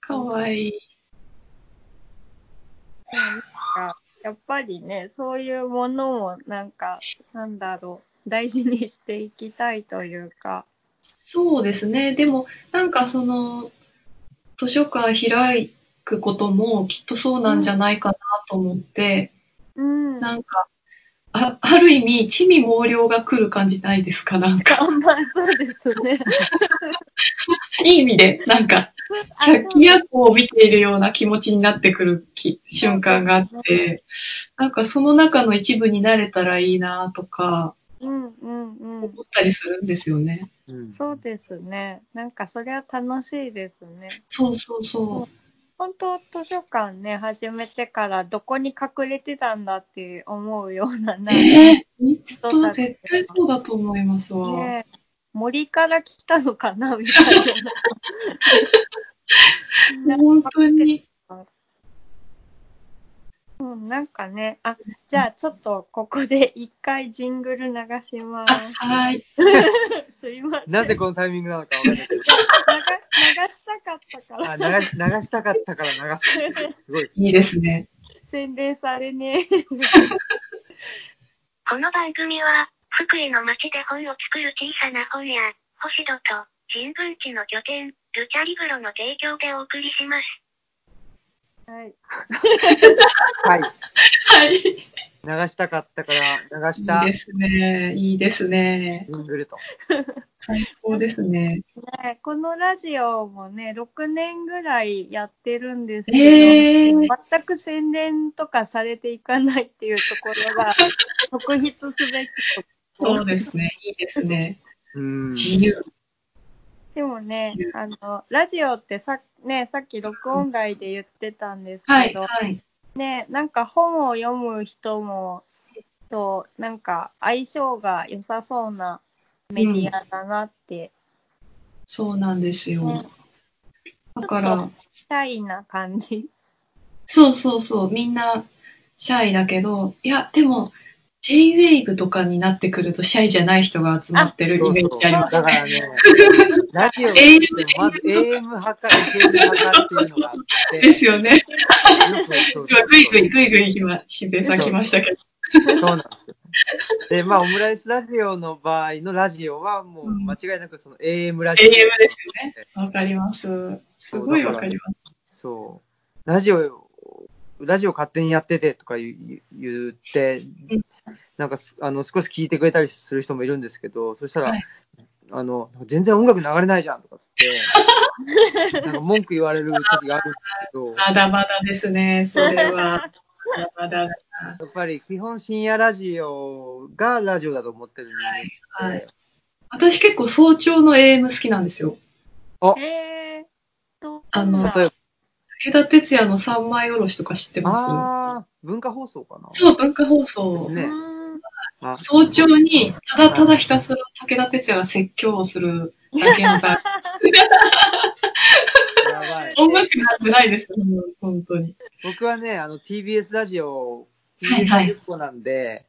かわいい。なんかやっぱりね、そういうものもなんか、なんだろう、大事にしていきたいというか。そうですね。でも、なんかその、図書館開くこともきっとそうなんじゃないかなと思って、うん。なんか、あある意味、地味猛量が来る感じないですか？なんか、あまあそうですね。いい意味で、なんか、あ百鬼夜行を見ているような気持ちになってくるき瞬間があって、なんかその中の一部になれたらいいなとか、うんうんうん。思ったりするんですよね。うんそうですね。なんかそれは楽しいですね。そうそうそ本当図書館ね、始めてからどこに隠れてたんだって思うような、う。なんえー、本当だ、絶対そうだと思いますわ。ね森から来たのかなみたいな。本当に。うん、なんかね、あ、じゃあちょっとここで一回ジングル流しまあ、はい。す。すいません。なぜこのタイミングなのかわかんないけど。流流したかったから。あ流し流したかったから流す。すごいですね。いいですね。宣伝されね この番組は、福井の街で本を作る小さな本屋、星戸と、新聞地の拠点、ルチャリブロの提供でお送りします。はい。はい。はい。い流したかったから流したいですね。いいですね。ジングルと。最高ですね。ね、このラジオもね、6年ぐらいやってるんですけど、えー、全く宣伝とかされていかないっていうところが、特筆すべきところそうですね。いいですね。うん。自由。でもねあの、ラジオってさ,、ね、さっき録音外で言ってたんですはい、けど、はい。ね、なんか本を読む人も、と、なんか相性が良さそうなメディアだなって、そうなんですよね。だから、シャイな感じ。そうそうそう。みんな、シャイだけど、いや、でも、J-Wave とかになってくるとシャイじゃない人が集まってるイメージありますね。だからね、ラジオってまず AM 派か FM 派かっていうのがあって。ですよね。今、ぐいぐいぐいぐい今、しんべいさん来ましたけど。そうなんですよ。で、まあ、オムライスラジオの場合のラジオは、もう間違いなくその AM ラ AM ジオ。ですよね。わかります。すごいわかります。そう。ラジオ、ラジオ勝手にやっててとか言う言って、なんかすあの少し聞いてくれたりする人もいるんですけど、そしたら、はいあの、全然音楽流れないじゃんとかつって、なんか文句言われる時があるんですけど、まだまだですね、それは。まだまだ。やっぱり基本深夜ラジオがラジオだと思ってる人間はい。私結構早朝の AM 好きなんですよ。えー、と、あの例えば、武田鉄矢の三枚おろしとか知ってまああ、文化放送かなすそう、文化放送。ね早朝にただただひたすら武田鉄矢が説教をするだけの番やばい。音楽なんてないですよ、本当に。僕はね、あの、TBS ラジオ、TBS ラジオなんで、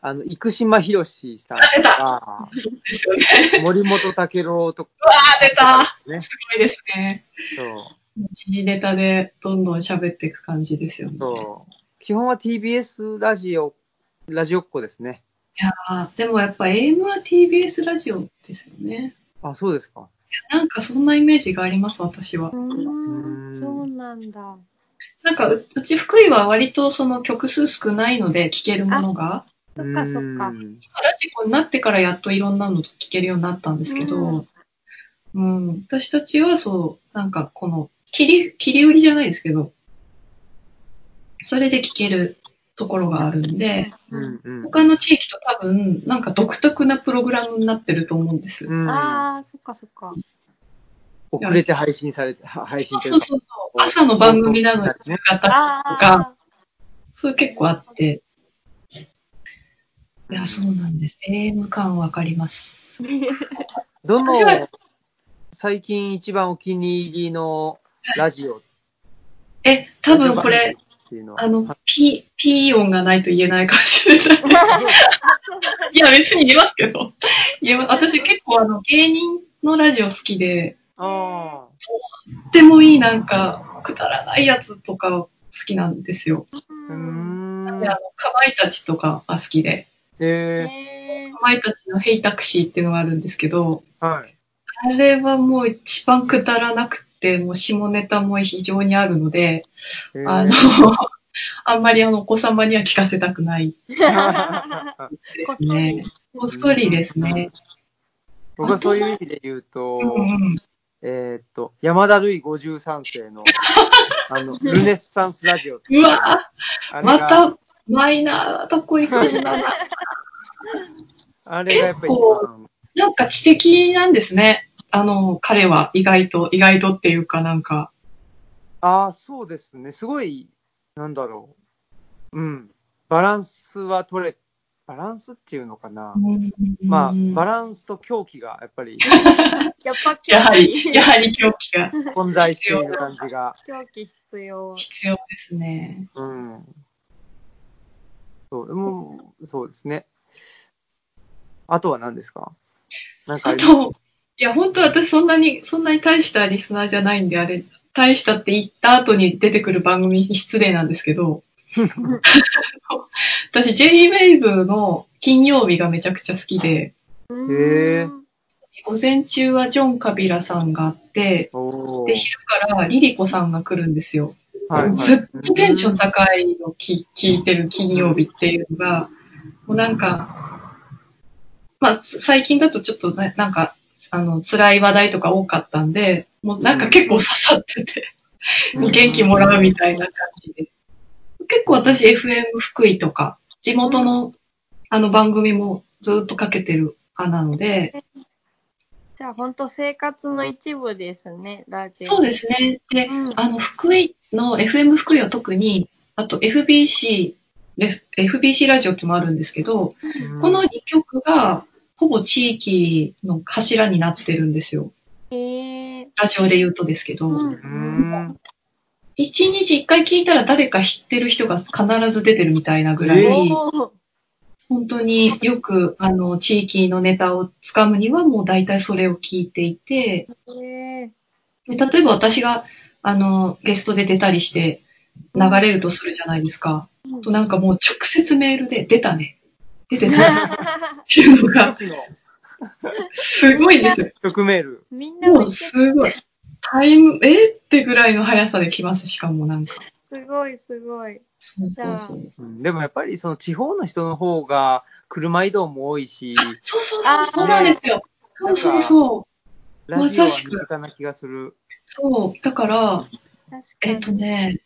あの、生島博士さんとか、ですよね。森本武郎とか、うわー、出たね。すごいですね。そう。時事ネタでどんどん喋っていく感じですよね。そう。基本は TBS ラジオ、ラジオっ子ですね。いやーでもやっぱ AM は TBS ラジオですよね。あ、そうですか。なんかそんなイメージがあります、私はう。そうなんだ。なんかううち福井は割とその曲数少ないので聴けるものが。そっかそっかうんラジコになってからやっといろんなの聴けるようになったんですけど、うん、私たちはそう、なんかこの切り、切り売りじゃないですけど、それで聴けるところがあるんで、うんうん。他の地域と多分、なんか独特なプログラムになってると思うんです。うん。ああ、そっかそっか。遅れて配信されて、は配信。そうそうそう。朝の番組なのに夕方とあか、そういう結構あって。いや、そうなんです。AM 感わかります。どの最近一番お気に入りのラジオえ、多分これ。あの、ピ、ピー音がないと言えないかもしれない。いや、別に言えますけど。いや、私結構あの、芸人のラジオ好きで、あとってもいいなんか、くだらないやつとか好きなんですよ。あ。うーんで。あの、かまいたちとかが好きで、ええかまいたちのヘイタクシーっていうのがあるんですけど、ー、はい。あれはもう一番くだらなくて、もう下ネタも非常にあるので、えーあの、あんまりあの、お子様には聞かせたくない ですね。こっそりですね。僕はそういう意味で言うと、うんうん。えーっと、山田るい53世の、あの、ルネッサンスラジオううわまた、マイナーなとこ行くんだな。あれがやっぱ一番、なんか知的なんですね。あの、彼は意外と、意外とっていうかなんか、ああ、そうですね。すごい、なんだろう。うん。バランスは取れ、バランスっていうのかな。まあ、バランスと狂気がやっぱり やっぱやはり、やはり狂気が混在している感じが。狂気必要。必要ですね。うん。そう、でもそうですね。あとは何ですか？なんかあと、いや、本当私そんなに、そんなに大したリスナーじゃないんで、あれ、大したって言った後に出てくる番組に失礼なんですけど、私 J-Wave の金曜日がめちゃくちゃ好きで、へー。午前中はジョン・カビラさんがあって、おで、昼からリリコさんが来るんですよ。はいはい。ずっとテンション高いの聞聞いてる金曜日っていうのが、もうなんか、まあ、つ最近だとちょっとね、なんか、あの、辛い話題とか多かったんで、もうなんか結構刺さってて、元気もらうみたいな感じで。結構私 FM 福井とか、地元のあの番組もずっとかけてる派なので、じゃあ本当生活の一部ですね、ラジオ。そうですね。で、うんあの、福井の FM 福井は特に、あと FBC、レ FBC ラジオってのもあるんですけど、うんこの2曲がほぼ地域の柱になってるんですよ。へーラジオで言うとですけど、うんうん。一日一回聞いたら誰か知ってる人が必ず出てるみたいなぐらい、本当によく、あの、地域のネタをつかむにはもう大体それを聞いていて、えで例えば私が、あの、ゲストで出たりして流れるとするじゃないですか。ーとなんかもう直接メールで、出たね。出てた っていうのが、すごいんですよ。曲メール。みんなもうすごい。タイム、えってぐらいの速さで来ます、しかもなんか。すごいすごい。そうそうでもやっぱりその地方の人の方が車移動も多いし、そうそうそう、そうなんですよ。そうそうそう。ラジオはまさしく身近な気がする。そう。だから。えっとね、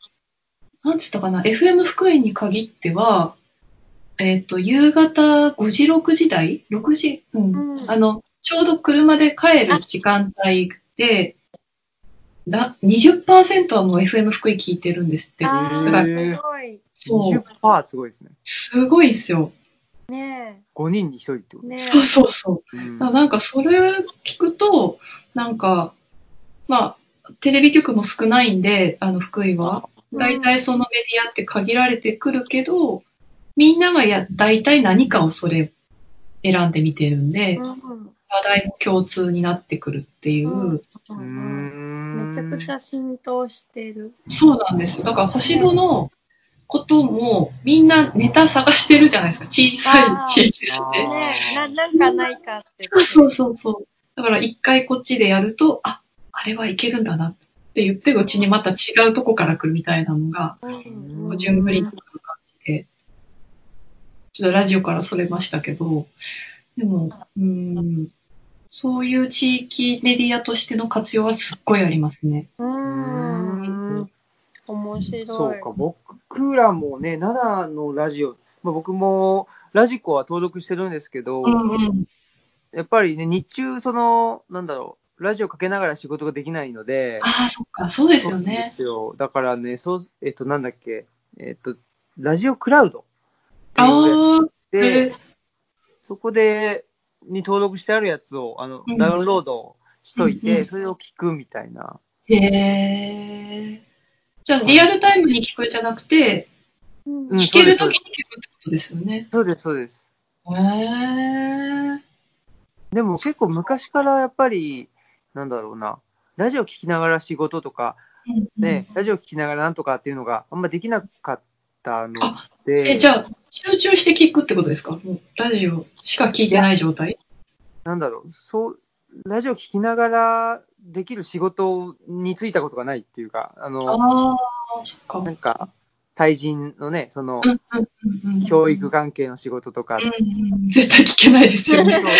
なんつったかな、FM 福井に限っては、えっと、夕方5時、6時台 ?6 時？うん。うんあの、ちょうど車で帰る時間帯で、だ20%はもう FM 福井聞いてるんですって。あだから、ー、すごい。そう。20%すごいですね。すごいっすよ。ね5人に1人ってこえ。ねえ。そうそうそう。と。うんなんかそれ聞くと、なんか、まあ、テレビ局も少ないんで、あの、福井は。大体そのメディアって限られてくるけど、みんながや、大体何かをそれ選んで見てるんで、うん話題も共通になってくるっていう、うんめちゃくちゃ浸透してる。そうなんですよ。だから星野のこともみんなネタ探してるじゃないですか。小さい地域なんで。ねえ、な、なんかないかって。そうそうそう。だから一回こっちでやると、あ、あれはいけるんだなって言って、うちにまた違うとこから来るみたいなのが、うんこう順繰りに来る感じで、ちょっとラジオからそれましたけど、でも、うん、そういう地域メディアとしての活用はすっごいありますね。う。うんん面白い。そうか、僕らもね、奈良のラジオ、まあ、僕もラジコは登録してるんですけど、うんうん。やっぱりね、日中、その、なんだろう、ラジオかけながら仕事ができないので、ああ、そっか、そうですよそうでね。すよ。だからね、そう、えっと、なんだっけ、えっと、ラジオクラウドっていうそこで、に登録してあるやつを、あのうん、ダウンロードしといて、うんうんそれを聞くみたいな。へえ。じゃあ、リアルタイムに聞くんじゃなくて、うんうん聞けるときに聞くってことですよね。そうです、そうです。へえ。でも結構昔からやっぱり、なんだろうな、ラジオ聞きながら仕事とか、うんね、ラジオ聞きながらなんとかっていうのがあんまできなかったのあで、え、じゃあ、集中して聞くってことですか？もうラジオしか聞いてない状態？なんだろう、そう、ラジオ聞きながらできる仕事に就いたことがないっていうか、あの、あか。なんか、対人のね、その、教育関係の仕事とか、絶対聞けないですよそうね。そう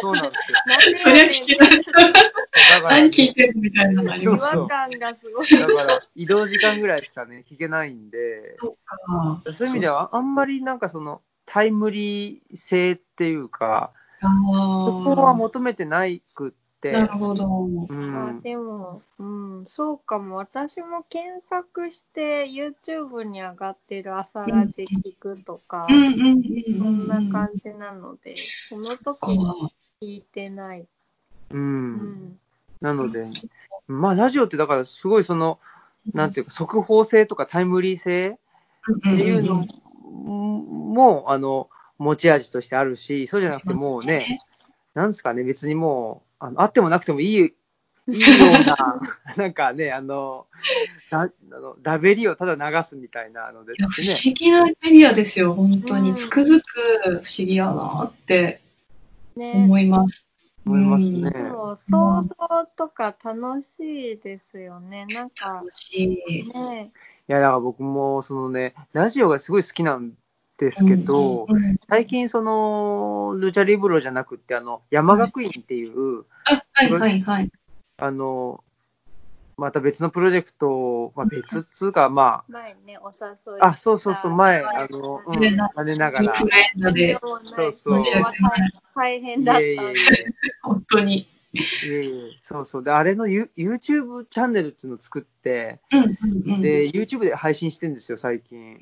そうなんですよ。そりゃ聞けない。だから、何聞いてるみたいなのありそうます違和感がすごい。だから、移動時間ぐらいしかね、聞けないんで、か。そういう意味では、あんまりなんかその、タイムリー性っていうか、あそこは求めてないくって、なるほど。うあん、でも、うん、そうかも。私も検索して YouTube に上がってる朝ラジ聞くとか、そうん。んな感じなので、その時に聞いてない。う。うんん。なので、まあ、ラジオってだから、すごいその、なんていうか、速報性とかタイムリー性っていうのも、あの、持ち味としてあるし、そうじゃなくてもうね、なんですかね、別にもう、あのあってもなくてもいい、いいような、なんかね、あの、だあのラベリをただ流すみたいなので、いや不ね、思議なメディアですよ、本当に。うんつくづく不思議やなってね。思います。思いますねうんでも、想像とか楽しいですよね。なんか、楽しい。ね。いや、だから僕も、そのね、ラジオがすごい好きなんですけど、うんうん最近、その、ルチャリブロじゃなくって、あの、山学院っていう、あ、はいはいはい。あの、また別のプロジェクト、まあ、別っつうか、ま前ね、お誘いあ、あ、そうそうそう、前、はいあの、うん、ねな兼ねながら。そうそう。大変だった。いえい本当に。え、いえいえ。そうそう。で、あれのユ YouTube チャンネルっていうのを作って。で、YouTube で配信してるんですよ、最近。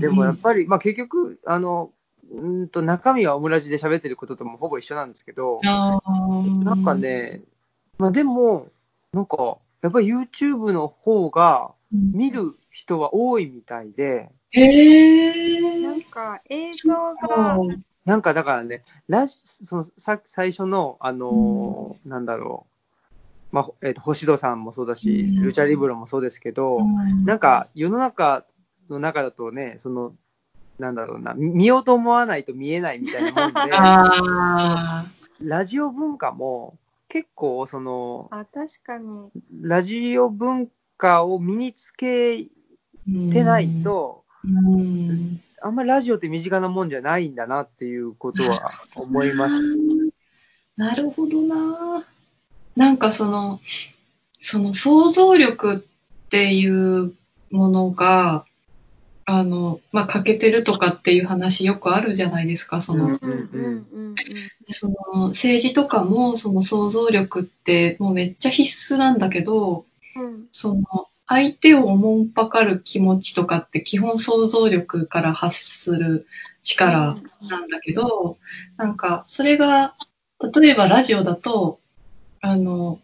でもやっぱり、まあ結局、あの、うんと中身はオムラジで喋ってることともほぼ一緒なんですけど、なんか、ね、まあでも、なんか、やっぱり YouTube の方が見る人は多いみたいで、へなんー。か映像が、なんかだからね、ラジそのさ最初の、あのーなんだろう、まあ、えっ、と、星野さんもそうだし、うん。ルチャリブロもそうですけど、なんか世の中の中だとね、その、なんだろうな、見ようと思わないと見えないみたいなもんで、あラジオ文化も結構、その、あ、確かに。ラジオ文化を身につけー。てないと、うん。あんまりラジオって身近なもんじゃないんだなっていうことは思いました。なるほどな。なんかその、その想像力っていうものが、あの、まあ、欠けてるとかっていう話よくあるじゃないですか。その、うんうんうんうんその政治とかもその想像力ってもうめっちゃ必須なんだけど、うん。その相手をおもんぱかる気持ちとかって基本想像力から発する力なんだけど、なんかそれが例えばラジオだとあの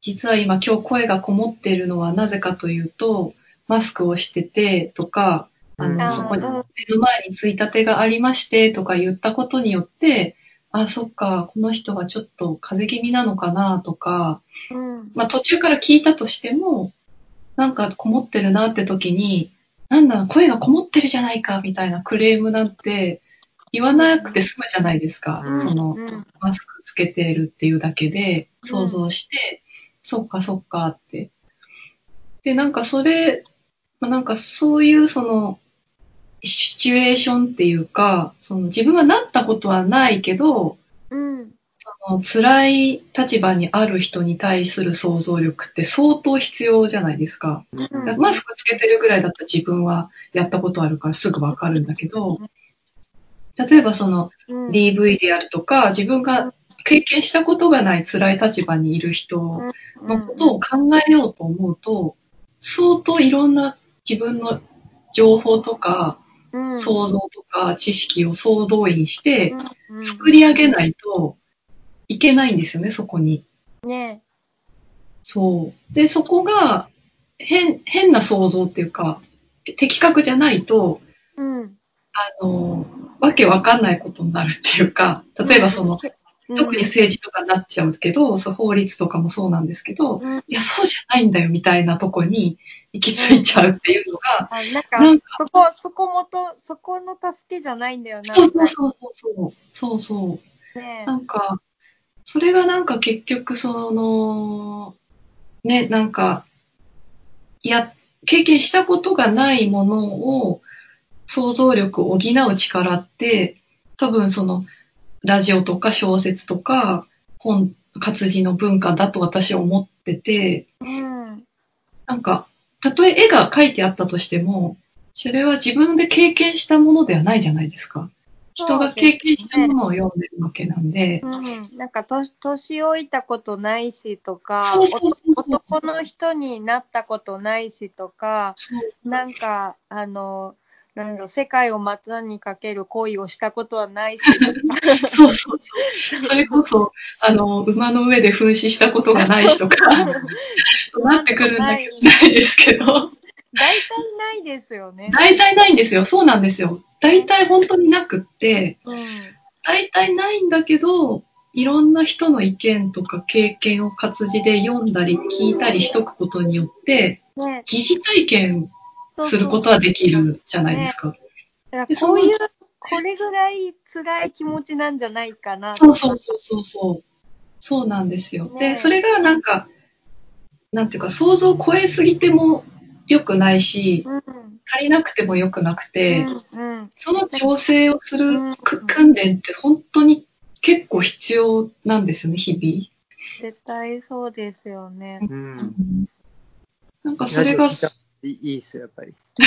実は今今日声がこもっているのはなぜかというとマスクをしててとかあうんのそこにうん目の前についたてがありましてとか言ったことによってあそっかこの人はちょっと風邪気味なのかなとかうん。まあ途中から聞いたとしても、なんかこもってるなって時に、なんだ、声がこもってるじゃないかみたいなクレームなんて言わなくて済むじゃないですか。うんその、うんマスクつけてるっていうだけでうん想像して、そっかそっかって。で、なんかそれ、まあなんかそういうその、シチュエーションっていうか、その自分はなったことはないけど、うん。その辛い立場にある人に対する想像力って相当必要じゃないですか。うんマスクつけてるぐらいだったら自分はやったことあるからすぐわかるんだけど、例えばそのうん。DV であるとか、自分が経験したことがない辛い立場にいる人のことを考えようと思うと、相当いろんな自分の情報とかうん想像とか知識を総動員してうん作り上げないといけないんですよね、そこに。ねそう。で、そこが変、変な想像っていうか、的確じゃないと、うん。あの、わけわかんないことになるっていうか、例えばその、特に政治とかになっちゃうけど、そう法律とかもそうなんですけど、うん、いや、そうじゃないんだよみたいなとこに行き着いちゃうっていうのが、あなんかなんそこ、そこもと、そこの助けじゃないんだよな、そうそうそうそう、そう。そう。なねなんか、それがなんか結局その、ね、なんか、いや、経験したことがないものを想像力を補う力って、多分その、ラジオとか小説とか本、活字の文化だと私は思ってて、うん。なんか、たとえ絵が描いてあったとしても、それは自分で経験したものではないじゃないですか。人が経験したものを読んでるわけなんで。うん、なんか年年老いたことないしとか男の人になったことないしとかなんかあのなんだろう世界を股にかける恋をしたことはないし そうそうそう。それこそ、あの、馬の上で噴死したことがない人とか、なってくるんだけど、ないですけど、大体ないですよね。大体ないんですよ。そうなんですよ。大体本当になくって、うん大体ないんだけど、いろんな人の意見とか経験を活字で読んだり聞いたりしとくことによって、ね、疑似体験することはできるじゃないですか。だからでこういうこれぐらい辛い気持ちなんじゃないかなそうそうそうそうそう。そうなんですよ。ねで、それがなんか、なんていうか、想像を超えすぎても良くないし、うん足りなくても良くなくて、うんうんその調整をすうん訓練って本当に結構必要なんですよね、日絶対そうですよね。う々。ん。なんかそれが、いたいっすよ、やっぱり。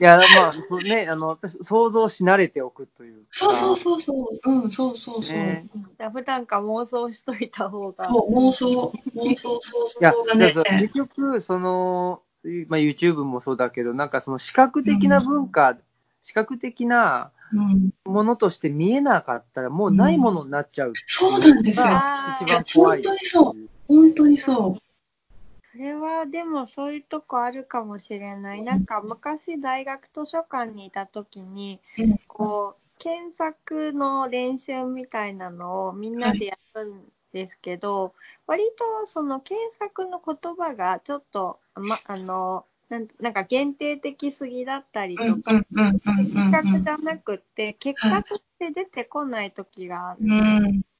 いや、まあ、ね、あの、想像し慣れておくというか。そうそうそうそう、うん、そうそうそう。ねじゃあ普段から妄想しといた方が。そう、妄想、妄想、想像がね。そうそう結局、その、まあ、YouTube もそうだけど、なんかその視覚的な文化、視覚的なうん、ものとして見えなかったら、もうないものになっちゃうっていそうなんですよ。が一番怖い。本当にそう。本当にそう。それはでもそういうとこあるかもしれない。なんか昔大学図書館にいた時に、うんこう、検索の練習みたいなのをみんなでやるんですけど、割とその検索の言葉がちょっと、ま、あの、なんなんか限定的すぎだったりとうんか、的確じうゃなくって、結果として出てこない時がある。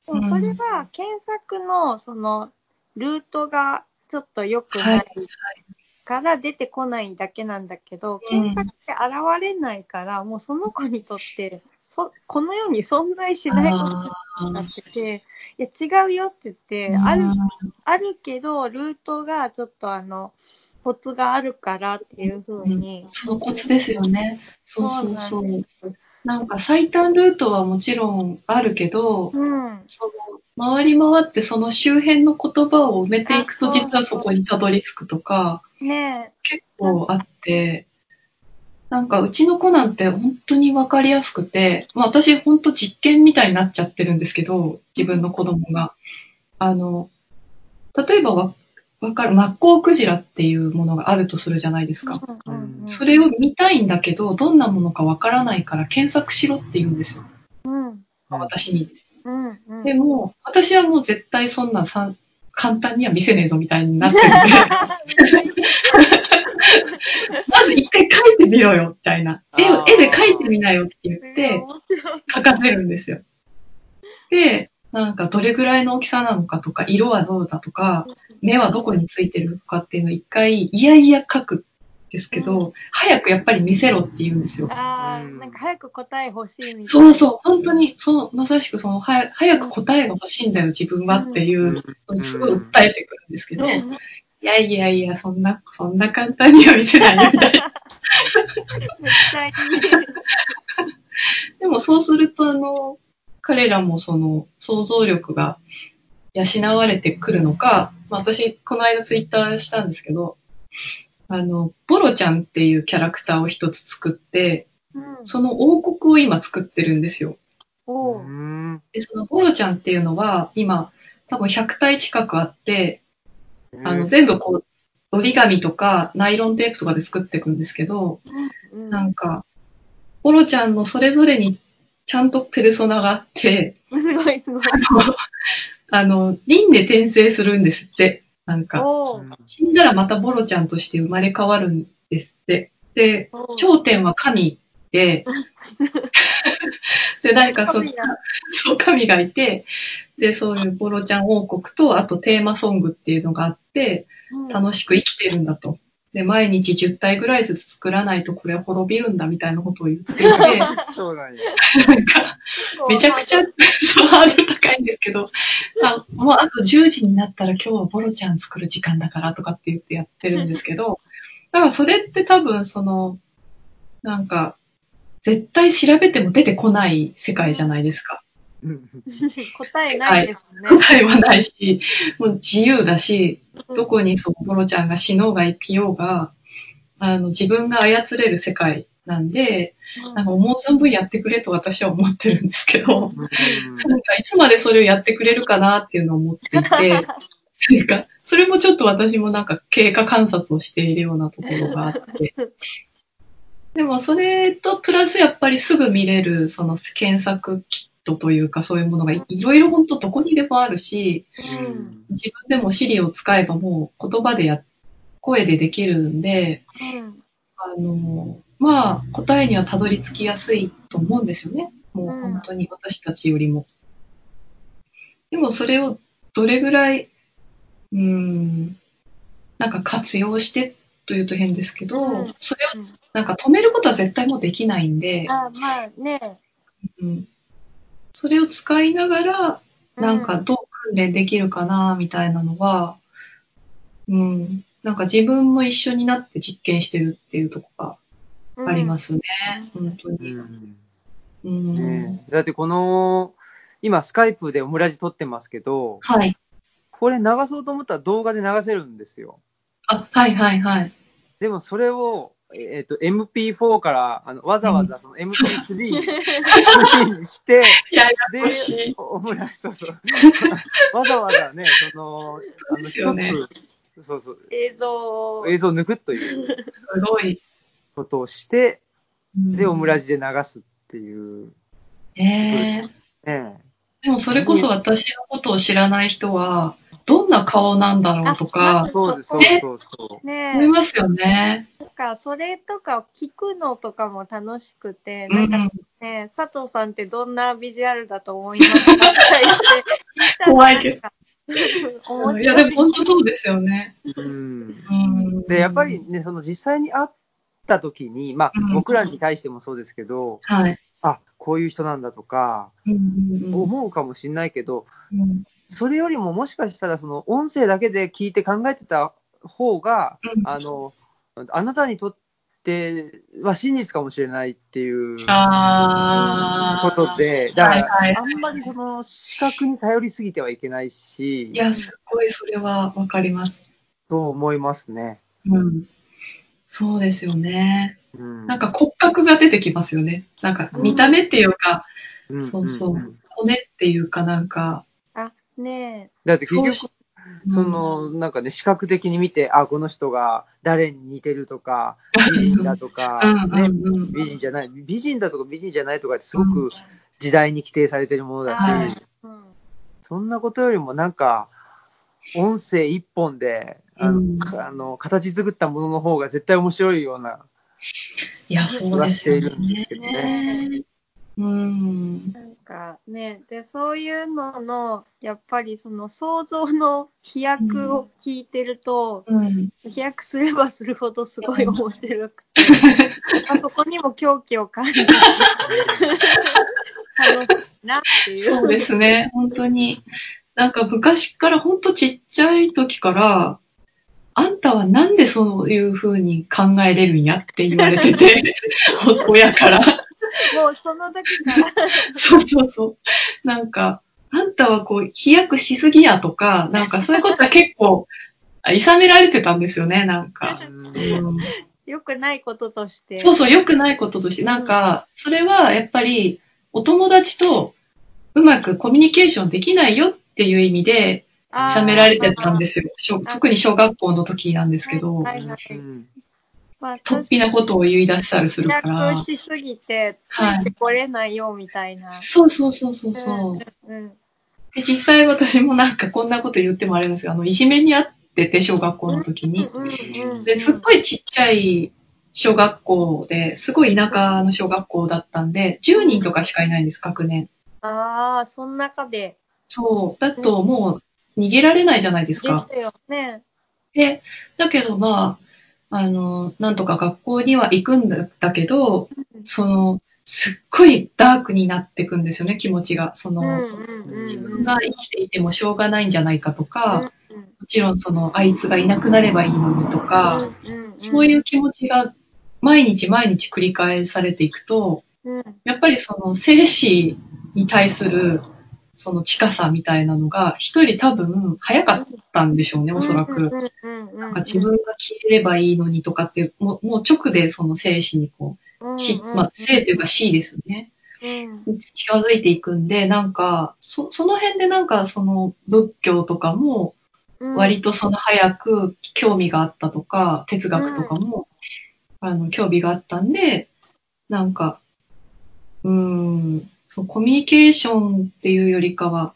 でもそれは検索のそのルートがちょっと良くないから出てこないだけなんだけど、検索って現れないから、もうその子にとってそこの世に存在しないことになってて、いや違うよって言って、あるあるけど、ルートがちょっとあの、コツがあるからっていうふうに。そのコツですよね。そうそうそそうなんう。なんか最短ルートはもちろんあるけど、うん。その回り回ってその周辺の言葉を埋めていくとあ実はそこにたどり着くとかね結構あって、なんかうちの子なんて本当にわかりやすくて、まあ私本当実験みたいになっちゃってるんですけど、自分の子供が。あの、例えばわわかる、マッコウクジラっていうものがあるとするじゃないですか。それを見たいんだけど、どんなものかわからないから検索しろって言うんですよ。うん。私にです。うん。うん。でも、私はもう絶対そんなさ簡単には見せねえぞみたいになってるんで、まず一回書いてみろよみたいな。絵を絵で描いてみなよって言って書かせるんですよ。で、なんかどれぐらいの大きさなのかとか、色はどうだとか、目はどこについてるとかっていうのを一回いやいや書くんですけど、う早くやっぱり見せろって言うんですよ。ああ、うんなんか早く答え欲しいみたいな。そうそう、本当に、その、まさしくその、は早く答えが欲しいんだよ、自分はっていう、すごい訴えてくるんですけど、いやいやいや、そんな、そんな簡単には見せないよ、みたいな。絶対に。でもそうすると、あの、彼らもその、想像力が養われてくるのか、まあ、私、この間ツイッターしたんですけど、あの、ボロちゃんっていうキャラクターを一つ作って、うん。その王国を今作ってるんですよ。で、そのボロちゃんっていうのは、今、多分100体近くあって、あの、全部こう、折り紙とかナイロンテープとかで作っていくんですけど、うんなんか、ボロちゃんのそれぞれにちゃんとペルソナがあって、すごいすごい。あの、輪廻転生するんですって。なんか。死んだらまたボロちゃんとして生まれ変わるんですって。で、頂点は神で、で、なんかそそう、神がいて、で、そういうボロちゃん王国と、あとテーマソングっていうのがあって、うん楽しく生きてるんだと。で、毎日10体ぐらいずつ作らないとこれは滅びるんだみたいなことを言っていて、そうなんや。なんか、めちゃくちゃ、そう、ハードル高いんですけど、あもうあと10時になったら今日はボロちゃん作る時間だからとかって言ってやってるんですけど、だからそれって多分その、なんか、絶対調べても出てこない世界じゃないですか。うん答えないですね。答えはないし、もう自由だし、どこにそのボロちゃんが死のうが生きようが、あの、自分が操れる世界なんで、なんか思う存分やってくれと私は思ってるんですけど、なんかいつまでそれをやってくれるかなっていうのを思っていて、なんか、それもちょっと私もなんか経過観察をしているようなところがあって。でもそれとプラスやっぱりすぐ見れるその検索トというかそういうものがいいろいろ本当どこにでもあるし、うん。自分でも Siri を使えばもう言葉でや、声でできるんで、うん。あの、まあ答えにはたどり着きやすいと思うんですよね。もう本当に私たちよりも。でもそれをどれぐらい、うーん、なんか活用してというと変ですけど、うんそれをなんか止めることは絶対もうできないんで、あ、まあね。うん、それを使いながら、なんかどう訓練できるかな、みたいなのは、うん、なんか自分も一緒になって実験してるっていうところがありますね、本当うに。んうんねだってこの、今スカイプでオムラジ撮ってますけど、はい。これ流そうと思ったら動画で流せるんですよ。あ、はいはいはい。でもそれを、えっ、と、MP4 から、あの、わざわざその MP3 にして、いや、でややこしい、オムライス、そうそう。わざわざね、その、あの、一ですよねつそうそう、映像を。映像を抜くというすごい。ことをして、で、オムラジ。ジで流すっていう。ええねでもそれこそ私のことを知らない人は、どんな顔なんだろうとか、そうです、そうね思いますよね。なんか、それとか聞くのとかも楽しくて、うなんかん。ね、佐藤さんってどんなビジュアルだと思いますかって言って聞いたら怖いけどい。いや、でも本当そうですよね。うん。うん。で、やっぱりね、その実際に会った時に、まあうん、僕らに対してもそうですけど、はい。あ、こういう人なんだとか、うんうんうん思うかもしれないけど、うんそれよりももしかしたら、その音声だけで聞いて考えてた方が、うんあの、あなたにとっては真実かもしれないっていう。ことで、だから、あんまりその視覚に頼りすぎてはいけないしい、や、すごいそれはわかります。と思いますね。うん。そうですよね。うん、なんか骨格が出てきますよね。なんか見た目っていうか、うん、そうそう骨っていうかなんか、あ、ねだって結局、そうその、なんかね、視覚的に見て、あ、この人が誰に似てるとか、美人だとか、うんね、美人じゃない、美人だとか美人じゃないとかってすごく時代に規定されてるものだし、はい。うん。そんなことよりもなんか、音声一本で、あの、うん。かあの形作ったものの方が絶対面白いような、いや、そうですよしているんですけどね。うん。なんかね、で、そういうのの、やっぱりその想像の飛躍を聞いてると、うん。飛躍すればするほどすごい面白くて、あそこにも狂気を感じて、楽しいなっていう。そうですね。本当に。なんか昔から本当ちっちゃい時から、あんたはなんでそういう風に考えれるんやって言われてて、親から。もうその時から、そうそうそう。なんか、あんたはこう、飛躍しすぎやとか、なんかそういうことは結構、あ諌められてたんですよね、なんか。う ん良くないこととして。そうそう、良くないこととして、なんか、それはやっぱり、お友達とうまくコミュニケーションできないよっていう意味で、あー諌められてたんですよ。小特に小学校の時なんですけど、はいはいうんまあ、突飛なことを言い出したりするからしすぎて、つはいいてこれないよみたいな。そうそうそうそうそう。うん。で、実際私もなんかこんなこと言ってもあれですけど、あの、いじめにあってて、小学校の時に。うんうんうん。で、すっごいちっちゃい小学校で、すごい田舎の小学校だったんで、10人とかしかいないんです、学年。ああ、その中で。そう。だともう逃げられないじゃないですでか。すよね。で、だけどまあ、あの、なんとか学校には行くんだだけど、その、すっごいダークになっていくんですよね、気持ちが。その。自分が生きていてもしょうがないんじゃないかとか、うんもちろんその、あいつがいなくなればいいのにとか、そういう気持ちが毎日毎日繰り返されていくと、やっぱりその生死に対するその近さみたいなのが人より多分早かったんでしょうね、おそらく。なんか自分が消えればいいのにとかって、もうもう直でその生死にこう、死、まあ生というか死ですよね。うん。近づいていくんで、なんか、そその辺でなんかその仏教とかもうん。割とその早く興味があったとか、哲学とかも、あの、興味があったんで、なんか、うーん、そう、コミュニケーションっていうよりかは、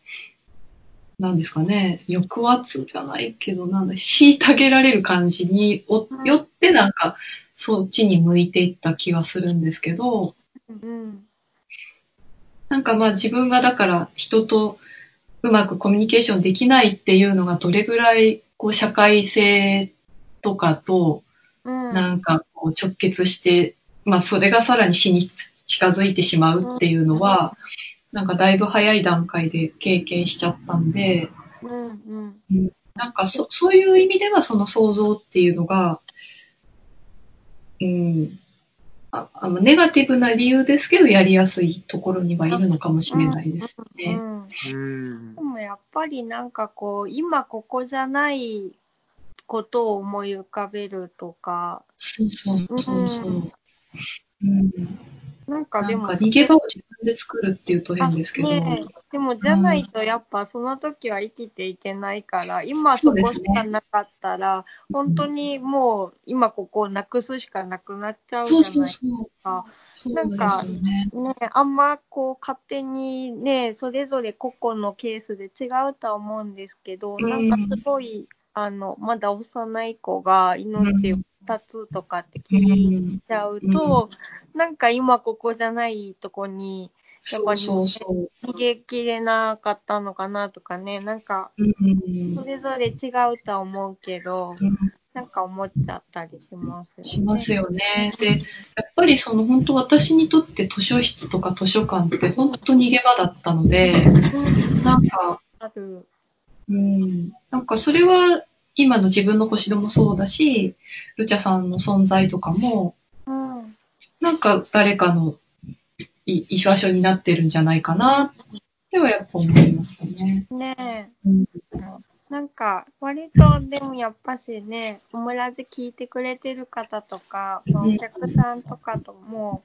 なんですかね、抑圧じゃないけど、なんだ、虐げられる感じによって、なんか、そっちに向いていった気はするんですけど、うん。なんかまあ自分がだから人とうまくコミュニケーションできないっていうのがどれぐらいこう社会性とかとうん。なんかこう直結して、まあそれがさらに死に近づいてしまうっていうのは、なんかだいぶ早い段階で経験しちゃったんで、うんうん。なんかそそういう意味ではその想像っていうのが、うん、ああのネガティブな理由ですけどやりやすいところにはいるのかもしれないですよね。うん。うんでもやっぱりなんかこう、今ここじゃないことを思い浮かべるとか、そうそうそうそう。うん。うんなんかでも、なんか逃げ場を自分で作るっていうと変ですけど。あねえでもじゃないとやっぱその時は生きていけないから、今そこしかなかったら、本当にもう今ここをなくすしかなくなっちゃうじゃないです。か。そうですよね。ねえあんまこう勝手にね、それぞれ個々のケースで違うとは思うんですけど、うんなんかすごい、あの、まだ幼い子が命を絶つとかって聞いちゃうと、なんか今ここじゃないとこにやっぱりそうそうそう。逃げきれなかったのかなとかね、なんかうんそれぞれ違うとは思うけど、うんなんか思っちゃったりしますよね。しますよね。で、やっぱりその本当私にとって図書室とか図書館って本当逃げ場だったので、うんなんか。うん、なんかそれは今の自分の星戸もそうだし、ルチャさんの存在とかも、うん。なんか誰かのい居場所になってるんじゃないかなってはやっぱ思いますよね。ねうんえ。なんか、割とでもやっぱしね、オムラジ聞いてくれてる方とか、まあお客さんとかとも、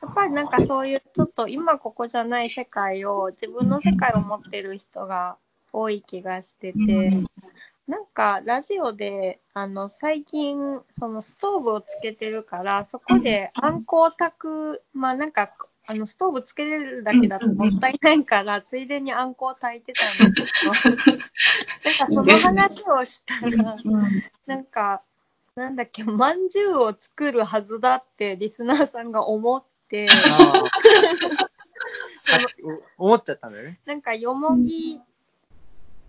やっぱりなんかそういうちょっと今ここじゃない世界を自分の世界を持ってる人が多い気がしてて、うんなんかラジオであの最近そのストーブをつけてるからそこであんこを炊くまあなんかあのストーブつけれるだけだともったいないからついでにあんこを炊いてたんですけど。なんかその話をしたらうん。なんかなんだっけまんじゅうを作るはずだってリスナーさんが思って。思っちゃったんだよね。なんかよもぎ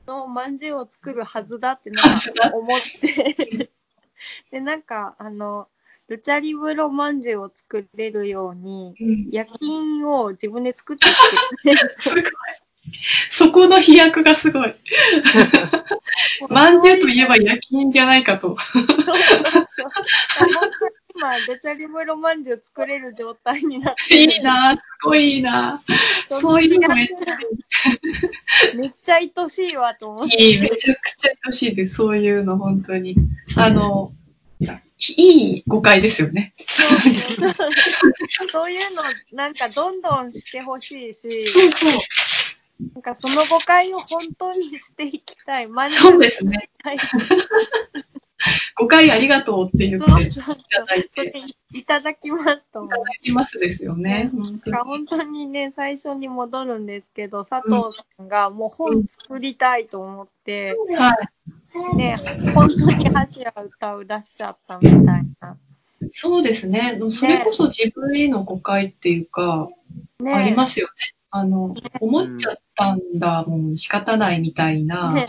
のまんじゅうを作るはずだってなんか思って、で、なんか、あの、ルチャリブロまんじゅうを作れるように、うん夜勤を自分で作ってきてく すごい。そこの飛躍がすごい。まんじゅうといえば夜勤じゃないかと。今、ルチャリブロまんじゅう作れる状態になっていいなぁ、すごいいいなぁ。そういうのめっちゃめっちゃ愛しいわと思って。いい、めちゃくちゃ欲しいです。そういうの、本当に。あの、いい誤解ですよね。そうそうそうそういうの、なんかどんどんしてほしいし、そうそう。なんかその誤解を本当にしていきたい。まんじゅそうですね。はい誤解ありがとうって言っていただいて、いただきますと。いただきますですよね。本当に本当にね、最初に戻るんですけど、佐藤さんがもう本作りたいと思って、はい。ね、本当に柱歌う出しちゃったみたいな。そうですね。それこそ自分への誤解っていうか、ね、ありますよね。あの、思っちゃったんだ、もう仕方ないみたいな、ね、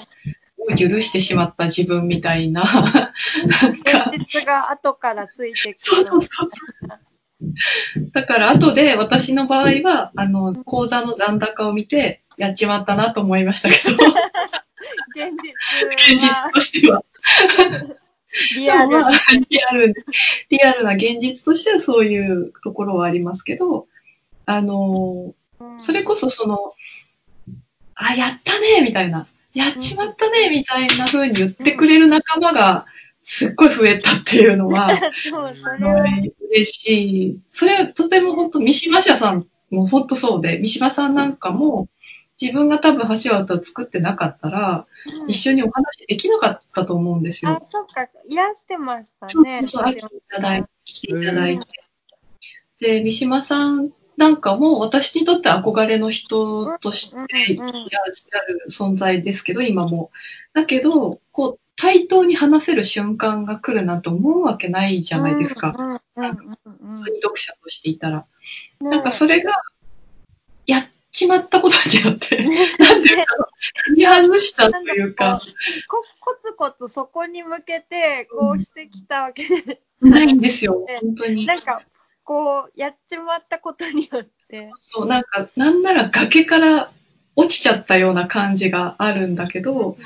許してしまった自分みたいな、現実が後からついてくる。そうそうそうそう。だから後で私の場合は、あの、口座の残高を見て、やっちまったなと思いましたけど、現実現実はとしては。リアル。ま あリアル、リアルな現実としてはそういうところはありますけど、あの、うん。それこそその、あ、やったねみたいな、やっちまったねみたいな風に言ってくれる仲間がすっごい増えたっていうのは、そう、それすごはい嬉しい。それはとても本当、三島社さんも本当そうで、三島さんなんかも、自分が多分橋渡を作ってなかったら、うん一緒にお話できなかったと思うんですあよ。、そっか、いらしてましたそうね。そうそう、あ来ていただいて、来ていただいて。で、三島さんなんかも私にとって憧れの人としていらっしゃる存在ですけど、今も。だけど、こう、対等に話せる瞬間が来るなんて思うわけないじゃないですか。うんうんうんうん普通に読者としていたら。うん。なんかそれが、やっちまったことによって、ね なんていうか、見外したというか、こコツコツそこに向けて、こうしてきたわけで、ないんですよ、本当に。なんか、こう、やっちまったことによって、そう、なんか、なんなら崖から落ちちゃったような感じがあるんだけど、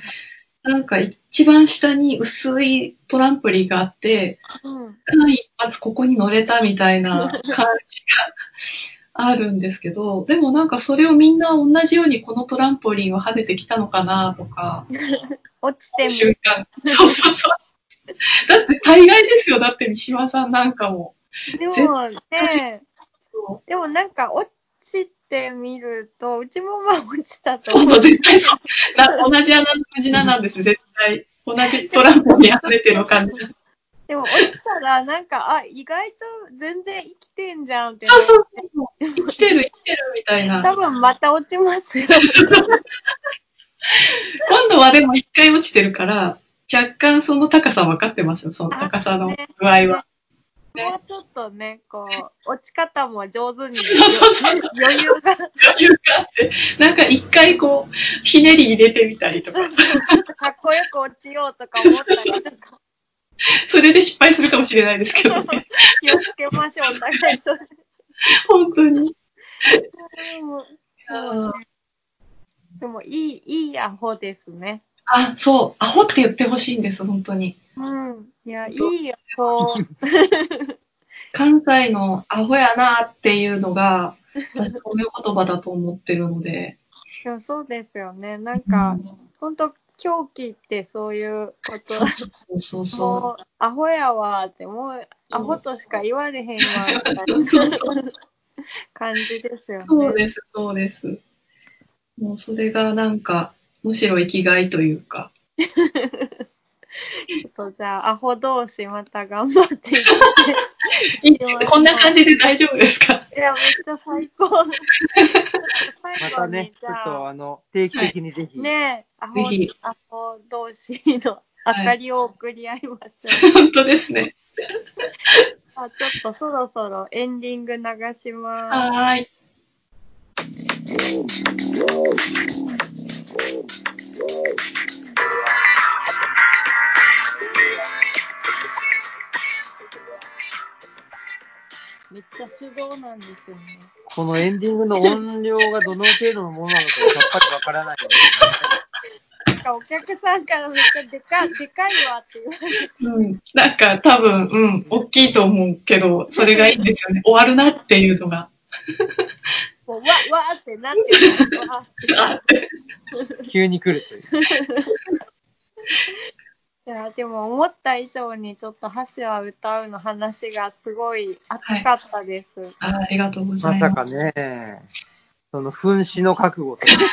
なんか一番下に薄いトランプリンがあって、うん。間一発ここに乗れたみたいな感じがあるんですけど、でもなんかそれをみんな同じようにこのトランポリンを跳ねてきたのかなとか、落ちて瞬間。そうそうそう。だって大概ですよ。だって三島さんなんかも。も、でもね、そでもなんか落ちてみると、うちもまあ落ちたとう。そう思う。そう、絶対そう。な同じ穴の無ななんです、絶対。同じトランポリン跳ねてる感じ。でも落ちたら、なんか、あ、意外と全然生きてんじゃんってなって。そうそうそう。生きてる、生きてるみたいな。多分また落ちますよ。今度はでも一回落ちてるから、若干その高さ分かってますよ、その高さの具合は。もうちょっとね、こう、落ち方も上手に余裕が、余裕があって、なんか一回こう、ひねり入れてみたりとか、かっこよく落ちようとか思ったりとか、それで失敗するかもしれないですけどね。気をつけましょう、お互いそれ。本当に。でもでもいい、いいアホですね。あ、そう、アホって言ってほしいんです、本当に。うん。いや、いいアホ。関西のアホやなっていうのが、私褒め言葉だと思ってるので。でもそうですよね。なんか、ほんと、狂気ってそういうことそうそうそうアホやわって、もう、アホとしか言われへんわ、みたいな 感じですよう。ね。そうです、そうです。もうそれがなんか、むしろ生きがいというか。ちょっとじゃあ、アホ同士また頑張っていって。いこんな感じで大丈夫ですか？いや、めっちゃ最高。ま最後にたね、ちょっとあの、定期的にぜひ。ねえ、アホぜひ、アホ同士の明かりを送り合いましょう。本当ですね。あちょっとそろそろエンディング流します。はーい。めっちゃ手動なんですよね。このエンディングの音量がどの程度のものなのかさっぱりわからない、なんかお客さんからめっちゃでかでかいわって言われて。うん。なんか多分、うん、大きいと思うけど、それがいいんですよね。終わるなっていうのが。もうわ、わーってなってる。わーって。急に来るという。いや、でも思った以上にちょっと箸は歌うの話がすごい熱かったです。あありがとうござまいます。さかね、その紛死の覚悟という。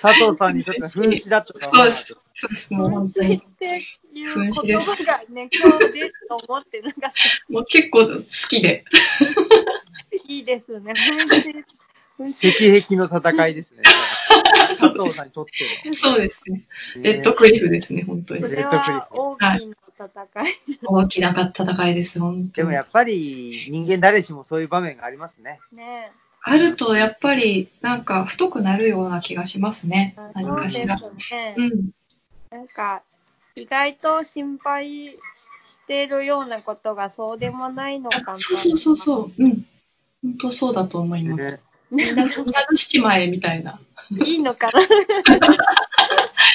佐藤さんにとっては紛死だったかった。そうです。もう噴本当に。水っていう言葉がね、今日でと思ってなかった。もう結構好きで。ですね。石壁の戦いですね。佐藤さんにとってそうですね。の。レッドクリフですね、本当にそ。レれッドクリフは大きな戦い。大きな戦いです、本当に。でもやっぱり人間誰しもそういう場面がありますね。ねあると、やっぱり、なんか、太くなるような気がしますね。あ何かしら。ね。うん。なんか、意外と心配ししてるようなことがそうでもないのかな。あそうそうそうそう。うん。本当そうだと思います。ねみんな、みんなの七枚みたいな。いいのかな。い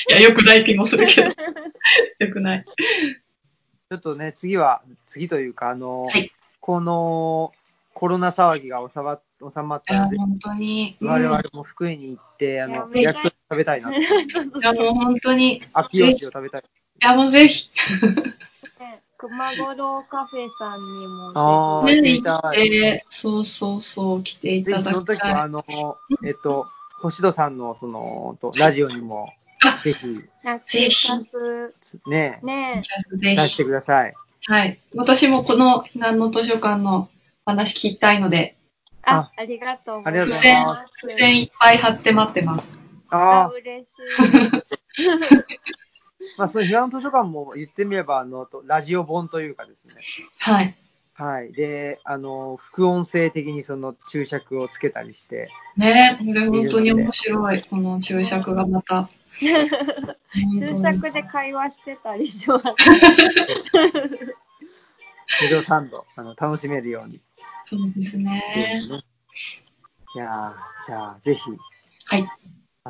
や、よくない気もするけど。よくない。ちょっとね、次は、次というか、あの、はいこのコロナ騒ぎが収ま収まったいや、ら、ぜひ本当に。うん我々も福井に行って、あの、焼き鳥食べたいなと。いや、もう本当に。い秋吉を食べたい。や、もうぜひ。ね熊五郎カフェさんにもあーぜひね、行ってそうそうそう、来ていたぜひその時は、だきたい。あの、えっと、星野さんの、その、とラジオにも、ぜひ、ぜひね、ねぜ出してひ。ください。はい。私もこの避難の図書館の話聞きたいので、ああ、ありがとうございありがとうごます。ざいます付箋いっぱい貼って待ってます。あ、ああ、嬉しい。まあ、その避難図書館も言ってみれば、あの、とラジオ本というかですね。はい。はい。で、あの、副音声的にその注釈をつけたりして、ねこれ本当に面白い。この注釈がまた。注釈で会話してたりします。二度三度、あの、楽しめるように。そうですね。いやーじゃあ、ぜひ、はい。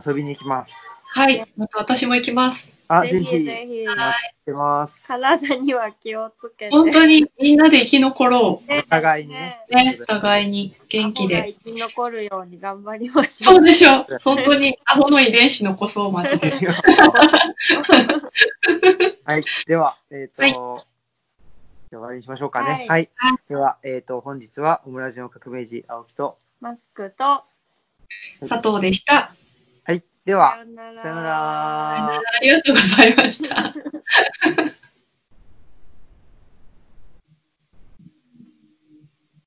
遊びに行きます。はい。また私も行きます。あ、ぜひ、ぜひ。待ってます。体には気をつけて。本当にみんなで生き残ろう。お互いにね。お、互いに元気で。生き残るように頑張りましょう。そうでしょ。本当にアホの遺伝子残そう、マジで。はい、では、えっ、ー、と、終わりにしましょうかね。はい。はい、では、えっ、ー、と、本日はオムラジオ革命児、青木と、マスクと、佐藤でした。では、さよなら。ありがとうございました。